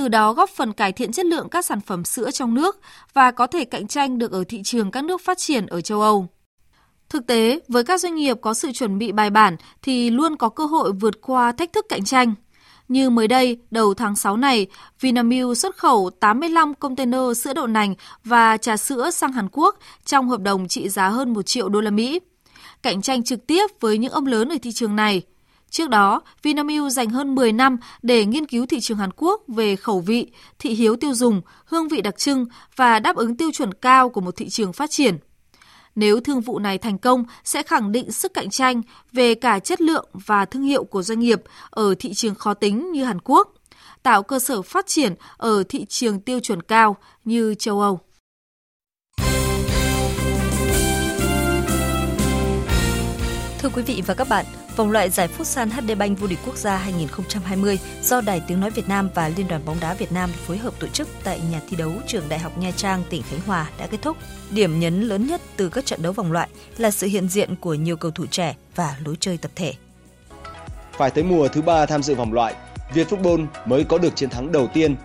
từ đó góp phần cải thiện chất lượng các sản phẩm sữa trong nước và có thể cạnh tranh được ở thị trường các nước phát triển ở châu Âu. Thực tế, với các doanh nghiệp có sự chuẩn bị bài bản thì luôn có cơ hội vượt qua thách thức cạnh tranh. Như mới đây, đầu tháng 6 này, Vinamilk xuất khẩu 85 container sữa đậu nành và trà sữa sang Hàn Quốc trong hợp đồng trị giá hơn 1 triệu đô la Mỹ. Cạnh tranh trực tiếp với những ông lớn ở thị trường này. Trước đó, Vinamilk dành hơn 10 năm để nghiên cứu thị trường Hàn Quốc về khẩu vị, thị hiếu tiêu dùng, hương vị đặc trưng và đáp ứng tiêu chuẩn cao của một thị trường phát triển. Nếu thương vụ này thành công sẽ khẳng định sức cạnh tranh về cả chất lượng và thương hiệu của doanh nghiệp ở thị trường khó tính như Hàn Quốc, tạo cơ sở phát triển ở thị trường tiêu chuẩn cao như châu Âu. Thưa quý vị và các bạn, Vòng loại giải Futsal HD Bank vô địch quốc gia 2020 do Đài Tiếng Nói Việt Nam và Liên đoàn bóng đá Việt Nam phối hợp tổ chức tại nhà thi đấu trường Đại học Nha Trang, tỉnh Khánh Hòa đã kết thúc. Điểm nhấn lớn nhất từ các trận đấu vòng loại là sự hiện diện của nhiều cầu thủ trẻ và lối chơi tập thể. Phải tới mùa thứ ba tham dự vòng loại, Việt Football mới có được chiến thắng đầu tiên.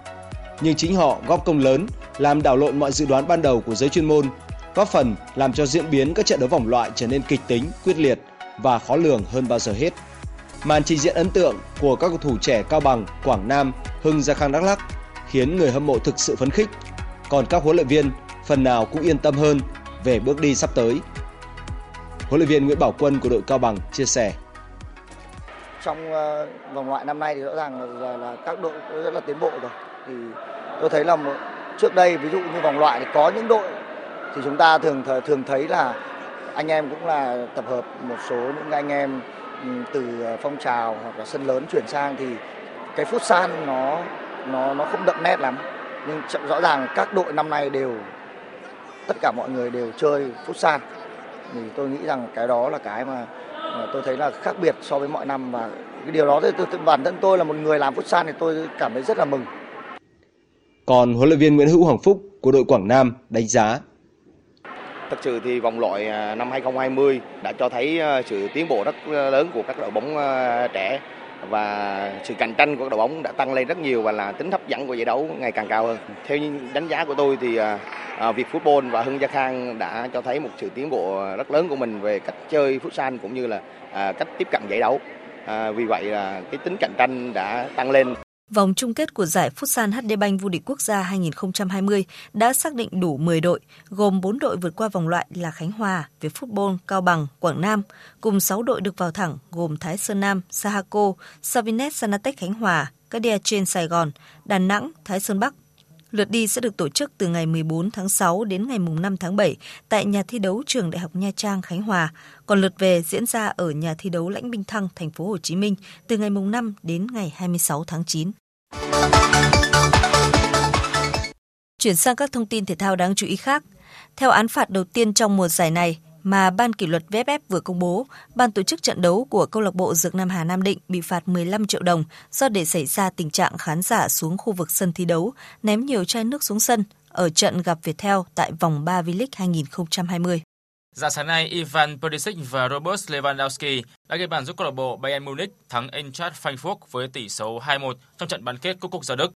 Nhưng chính họ góp công lớn làm đảo lộn mọi dự đoán ban đầu của giới chuyên môn, góp phần làm cho diễn biến các trận đấu vòng loại trở nên kịch tính, quyết liệt và khó lường hơn bao giờ hết. Màn trình diễn ấn tượng của các cầu thủ trẻ Cao Bằng, Quảng Nam, Hưng Gia Khang Đắk Lắk khiến người hâm mộ thực sự phấn khích. Còn các huấn luyện viên phần nào cũng yên tâm hơn về bước đi sắp tới. Huấn luyện viên Nguyễn Bảo Quân của đội Cao Bằng chia sẻ trong ờ, vòng loại năm nay thì rõ ràng là, là các đội rất là tiến bộ rồi thì tôi thấy là một, trước đây ví dụ như vòng loại thì có những đội thì chúng ta thường thường thấy là anh em cũng là tập hợp một số những anh em ừ, từ ờ, phong trào hoặc là sân lớn chuyển sang thì cái phút san nó nó nó không đậm nét lắm nhưng rõ ràng các đội năm nay đều tất cả mọi người đều chơi phút san thì tôi nghĩ rằng cái đó là cái mà tôi thấy là khác biệt so với mọi năm và cái điều đó thì tôi, bản thân tôi là một người làm phút san thì tôi cảm thấy rất là mừng. Còn huấn luyện viên Nguyễn Hữu Hoàng Phúc của đội Quảng Nam đánh giá Thật sự thì vòng loại à, năm 2020 đã cho thấy à, sự tiến bộ rất à, lớn của các đội bóng trẻ và sự cạnh tranh của các đội bóng đã tăng lên rất nhiều và là tính hấp dẫn của giải đấu ngày càng cao hơn. Theo đánh giá của tôi thì Việt Football và Hưng Gia Khang đã cho thấy một sự tiến bộ rất lớn của mình về cách chơi futsal cũng như là cách tiếp cận giải đấu. Vì vậy là cái tính cạnh tranh đã tăng lên. Vòng chung kết của giải Futsal HD Bank vô địch quốc gia 2020 đã xác định đủ 10 đội, gồm 4 đội vượt qua vòng loại là Khánh Hòa, Việt Football, Cao Bằng, Quảng Nam, cùng 6 đội được vào thẳng gồm Thái Sơn Nam, Sahako, Savinet Sanatech Khánh Hòa, Cadia trên Sài Gòn, Đà Nẵng, Thái Sơn Bắc, Lượt đi sẽ được tổ chức từ ngày 14 tháng 6 đến ngày 5 tháng 7 tại nhà thi đấu trường Đại học Nha Trang Khánh Hòa, còn lượt về diễn ra ở nhà thi đấu Lãnh Binh Thăng thành phố Hồ Chí Minh từ ngày 5 đến ngày 26 tháng 9. Chuyển sang các thông tin thể thao đáng chú ý khác. Theo án phạt đầu tiên trong mùa giải này, mà Ban kỷ luật VFF vừa công bố, ban tổ chức trận đấu của câu lạc bộ Dược Nam Hà Nam Định bị phạt 15 triệu đồng do để xảy ra tình trạng khán giả xuống khu vực sân thi đấu, ném nhiều chai nước xuống sân ở trận gặp Viettel tại vòng 3 V-League 2020. Dạng sáng nay, Ivan Perisic và Robert Lewandowski đã ghi bàn giúp câu lạc bộ Bayern Munich thắng Eintracht Frankfurt với tỷ số 2-1 trong trận bán kết Cúp Quốc gia Đức.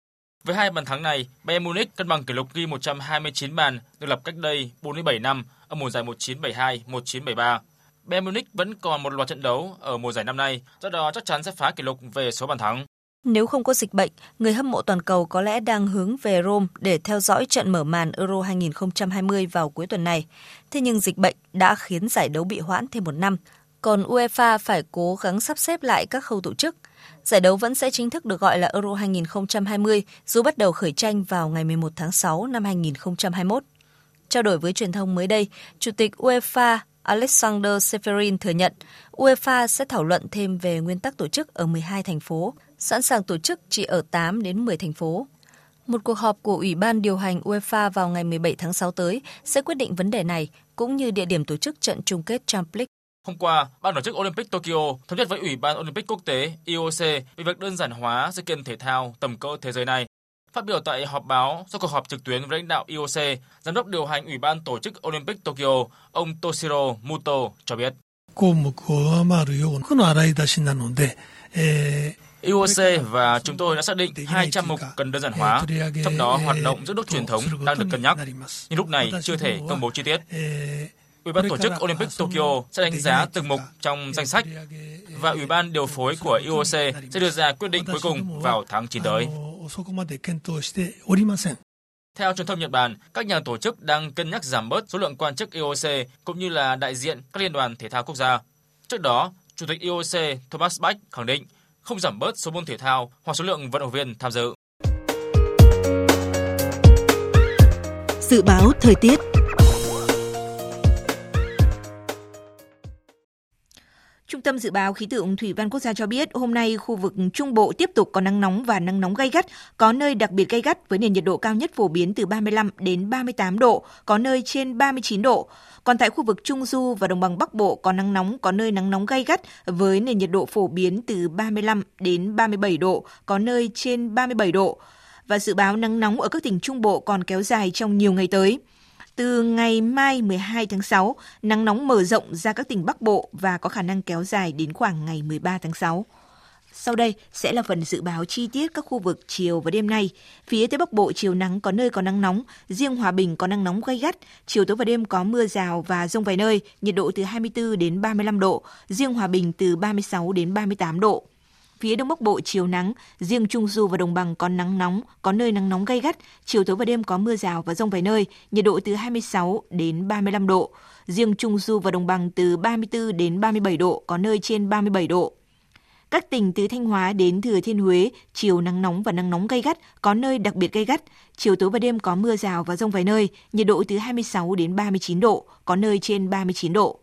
Với hai bàn thắng này, Bayern Munich cân bằng kỷ lục ghi 129 bàn được lập cách đây 47 năm ở mùa giải 1972-1973. Bayern Munich vẫn còn một loạt trận đấu ở mùa giải năm nay, do đó chắc chắn sẽ phá kỷ lục về số bàn thắng. Nếu không có dịch bệnh, người hâm mộ toàn cầu có lẽ đang hướng về Rome để theo dõi trận mở màn Euro 2020 vào cuối tuần này. Thế nhưng dịch bệnh đã khiến giải đấu bị hoãn thêm một năm, còn UEFA phải cố gắng sắp xếp lại các khâu tổ chức. Giải đấu vẫn sẽ chính thức được gọi là Euro 2020 dù bắt đầu khởi tranh vào ngày 11 tháng 6 năm 2021. Trao đổi với truyền thông mới đây, Chủ tịch UEFA Alexander Seferin thừa nhận UEFA sẽ thảo luận thêm về nguyên tắc tổ chức ở 12 thành phố, sẵn sàng tổ chức chỉ ở 8 đến 10 thành phố. Một cuộc họp của Ủy ban điều hành UEFA vào ngày 17 tháng 6 tới sẽ quyết định vấn đề này, cũng như địa điểm tổ chức trận chung kết Champions League. Hôm qua, ban tổ chức Olympic Tokyo thống nhất với Ủy ban Olympic quốc tế IOC về việc đơn giản hóa sự kiện thể thao tầm cỡ thế giới này. Phát biểu tại họp báo sau cuộc họp trực tuyến với lãnh đạo IOC, giám đốc điều hành Ủy ban tổ chức Olympic Tokyo, ông Toshiro Muto cho biết. IOC và chúng tôi đã xác định 200 mục cần đơn giản hóa, trong đó hoạt động giữa đốt truyền thống đang được cân nhắc, nhưng lúc này chưa thể công bố chi tiết. Ủy ban tổ chức Olympic Tokyo sẽ đánh giá từng mục trong danh sách và Ủy ban điều phối của IOC sẽ đưa ra quyết định cuối cùng vào tháng 9 tới. Theo truyền thông Nhật Bản, các nhà tổ chức đang cân nhắc giảm bớt số lượng quan chức IOC cũng như là đại diện các liên đoàn thể thao quốc gia. Trước đó, Chủ tịch IOC Thomas Bach khẳng định không giảm bớt số môn thể thao hoặc số lượng vận động viên tham dự. Dự báo thời tiết Trung tâm Dự báo Khí tượng Thủy văn Quốc gia cho biết, hôm nay khu vực Trung Bộ tiếp tục có nắng nóng và nắng nóng gay gắt, có nơi đặc biệt gay gắt với nền nhiệt độ cao nhất phổ biến từ 35 đến 38 độ, có nơi trên 39 độ. Còn tại khu vực Trung Du và Đồng bằng Bắc Bộ có nắng nóng, có nơi nắng nóng gay gắt với nền nhiệt độ phổ biến từ 35 đến 37 độ, có nơi trên 37 độ. Và dự báo nắng nóng ở các tỉnh Trung Bộ còn kéo dài trong nhiều ngày tới. Từ ngày mai 12 tháng 6, nắng nóng mở rộng ra các tỉnh Bắc Bộ và có khả năng kéo dài đến khoảng ngày 13 tháng 6. Sau đây sẽ là phần dự báo chi tiết các khu vực chiều và đêm nay. Phía Tây Bắc Bộ chiều nắng có nơi có nắng nóng, riêng Hòa Bình có nắng nóng gay gắt, chiều tối và đêm có mưa rào và rông vài nơi, nhiệt độ từ 24 đến 35 độ, riêng Hòa Bình từ 36 đến 38 độ. Phía Đông Bắc Bộ chiều nắng, riêng Trung Du và Đồng bằng có nắng nóng, có nơi nắng nóng gay gắt, chiều tối và đêm có mưa rào và rông vài nơi, nhiệt độ từ 26 đến 35 độ. Riêng Trung Du và Đồng bằng từ 34 đến 37 độ, có nơi trên 37 độ. Các tỉnh từ Thanh Hóa đến Thừa Thiên Huế, chiều nắng nóng và nắng nóng gay gắt, có nơi đặc biệt gay gắt. Chiều tối và đêm có mưa rào và rông vài nơi, nhiệt độ từ 26 đến 39 độ, có nơi trên 39 độ.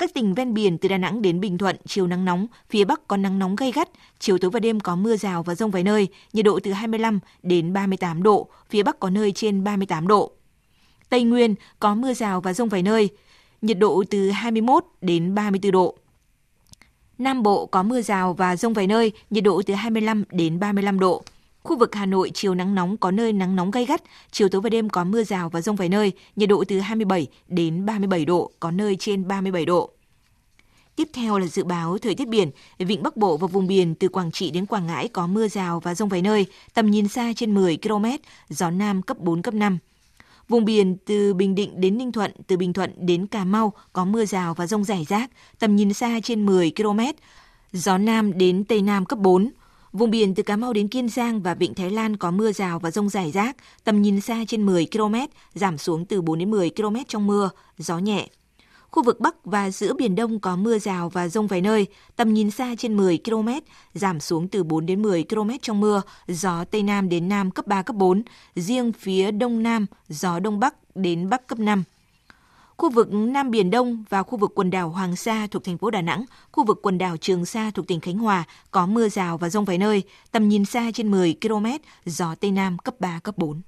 Các tỉnh ven biển từ Đà Nẵng đến Bình Thuận, chiều nắng nóng, phía Bắc có nắng nóng gay gắt, chiều tối và đêm có mưa rào và rông vài nơi, nhiệt độ từ 25 đến 38 độ, phía Bắc có nơi trên 38 độ. Tây Nguyên có mưa rào và rông vài nơi, nhiệt độ từ 21 đến 34 độ. Nam Bộ có mưa rào và rông vài nơi, nhiệt độ từ 25 đến 35 độ. Khu vực Hà Nội chiều nắng nóng có nơi nắng nóng gay gắt, chiều tối và đêm có mưa rào và rông vài nơi, nhiệt độ từ 27 đến 37 độ, có nơi trên 37 độ. Tiếp theo là dự báo thời tiết biển, vịnh Bắc Bộ và vùng biển từ Quảng Trị đến Quảng Ngãi có mưa rào và rông vài nơi, tầm nhìn xa trên 10 km, gió Nam cấp 4, cấp 5. Vùng biển từ Bình Định đến Ninh Thuận, từ Bình Thuận đến Cà Mau có mưa rào và rông rải rác, tầm nhìn xa trên 10 km, gió Nam đến Tây Nam cấp 4. Vùng biển từ Cà Mau đến Kiên Giang và Vịnh Thái Lan có mưa rào và rông rải rác, tầm nhìn xa trên 10 km, giảm xuống từ 4 đến 10 km trong mưa, gió nhẹ. Khu vực Bắc và giữa Biển Đông có mưa rào và rông vài nơi, tầm nhìn xa trên 10 km, giảm xuống từ 4 đến 10 km trong mưa, gió Tây Nam đến Nam cấp 3, cấp 4, riêng phía Đông Nam, gió Đông Bắc đến Bắc cấp 5. Khu vực Nam Biển Đông và khu vực quần đảo Hoàng Sa thuộc thành phố Đà Nẵng, khu vực quần đảo Trường Sa thuộc tỉnh Khánh Hòa có mưa rào và rông vài nơi, tầm nhìn xa trên 10 km, gió Tây Nam cấp 3, cấp 4.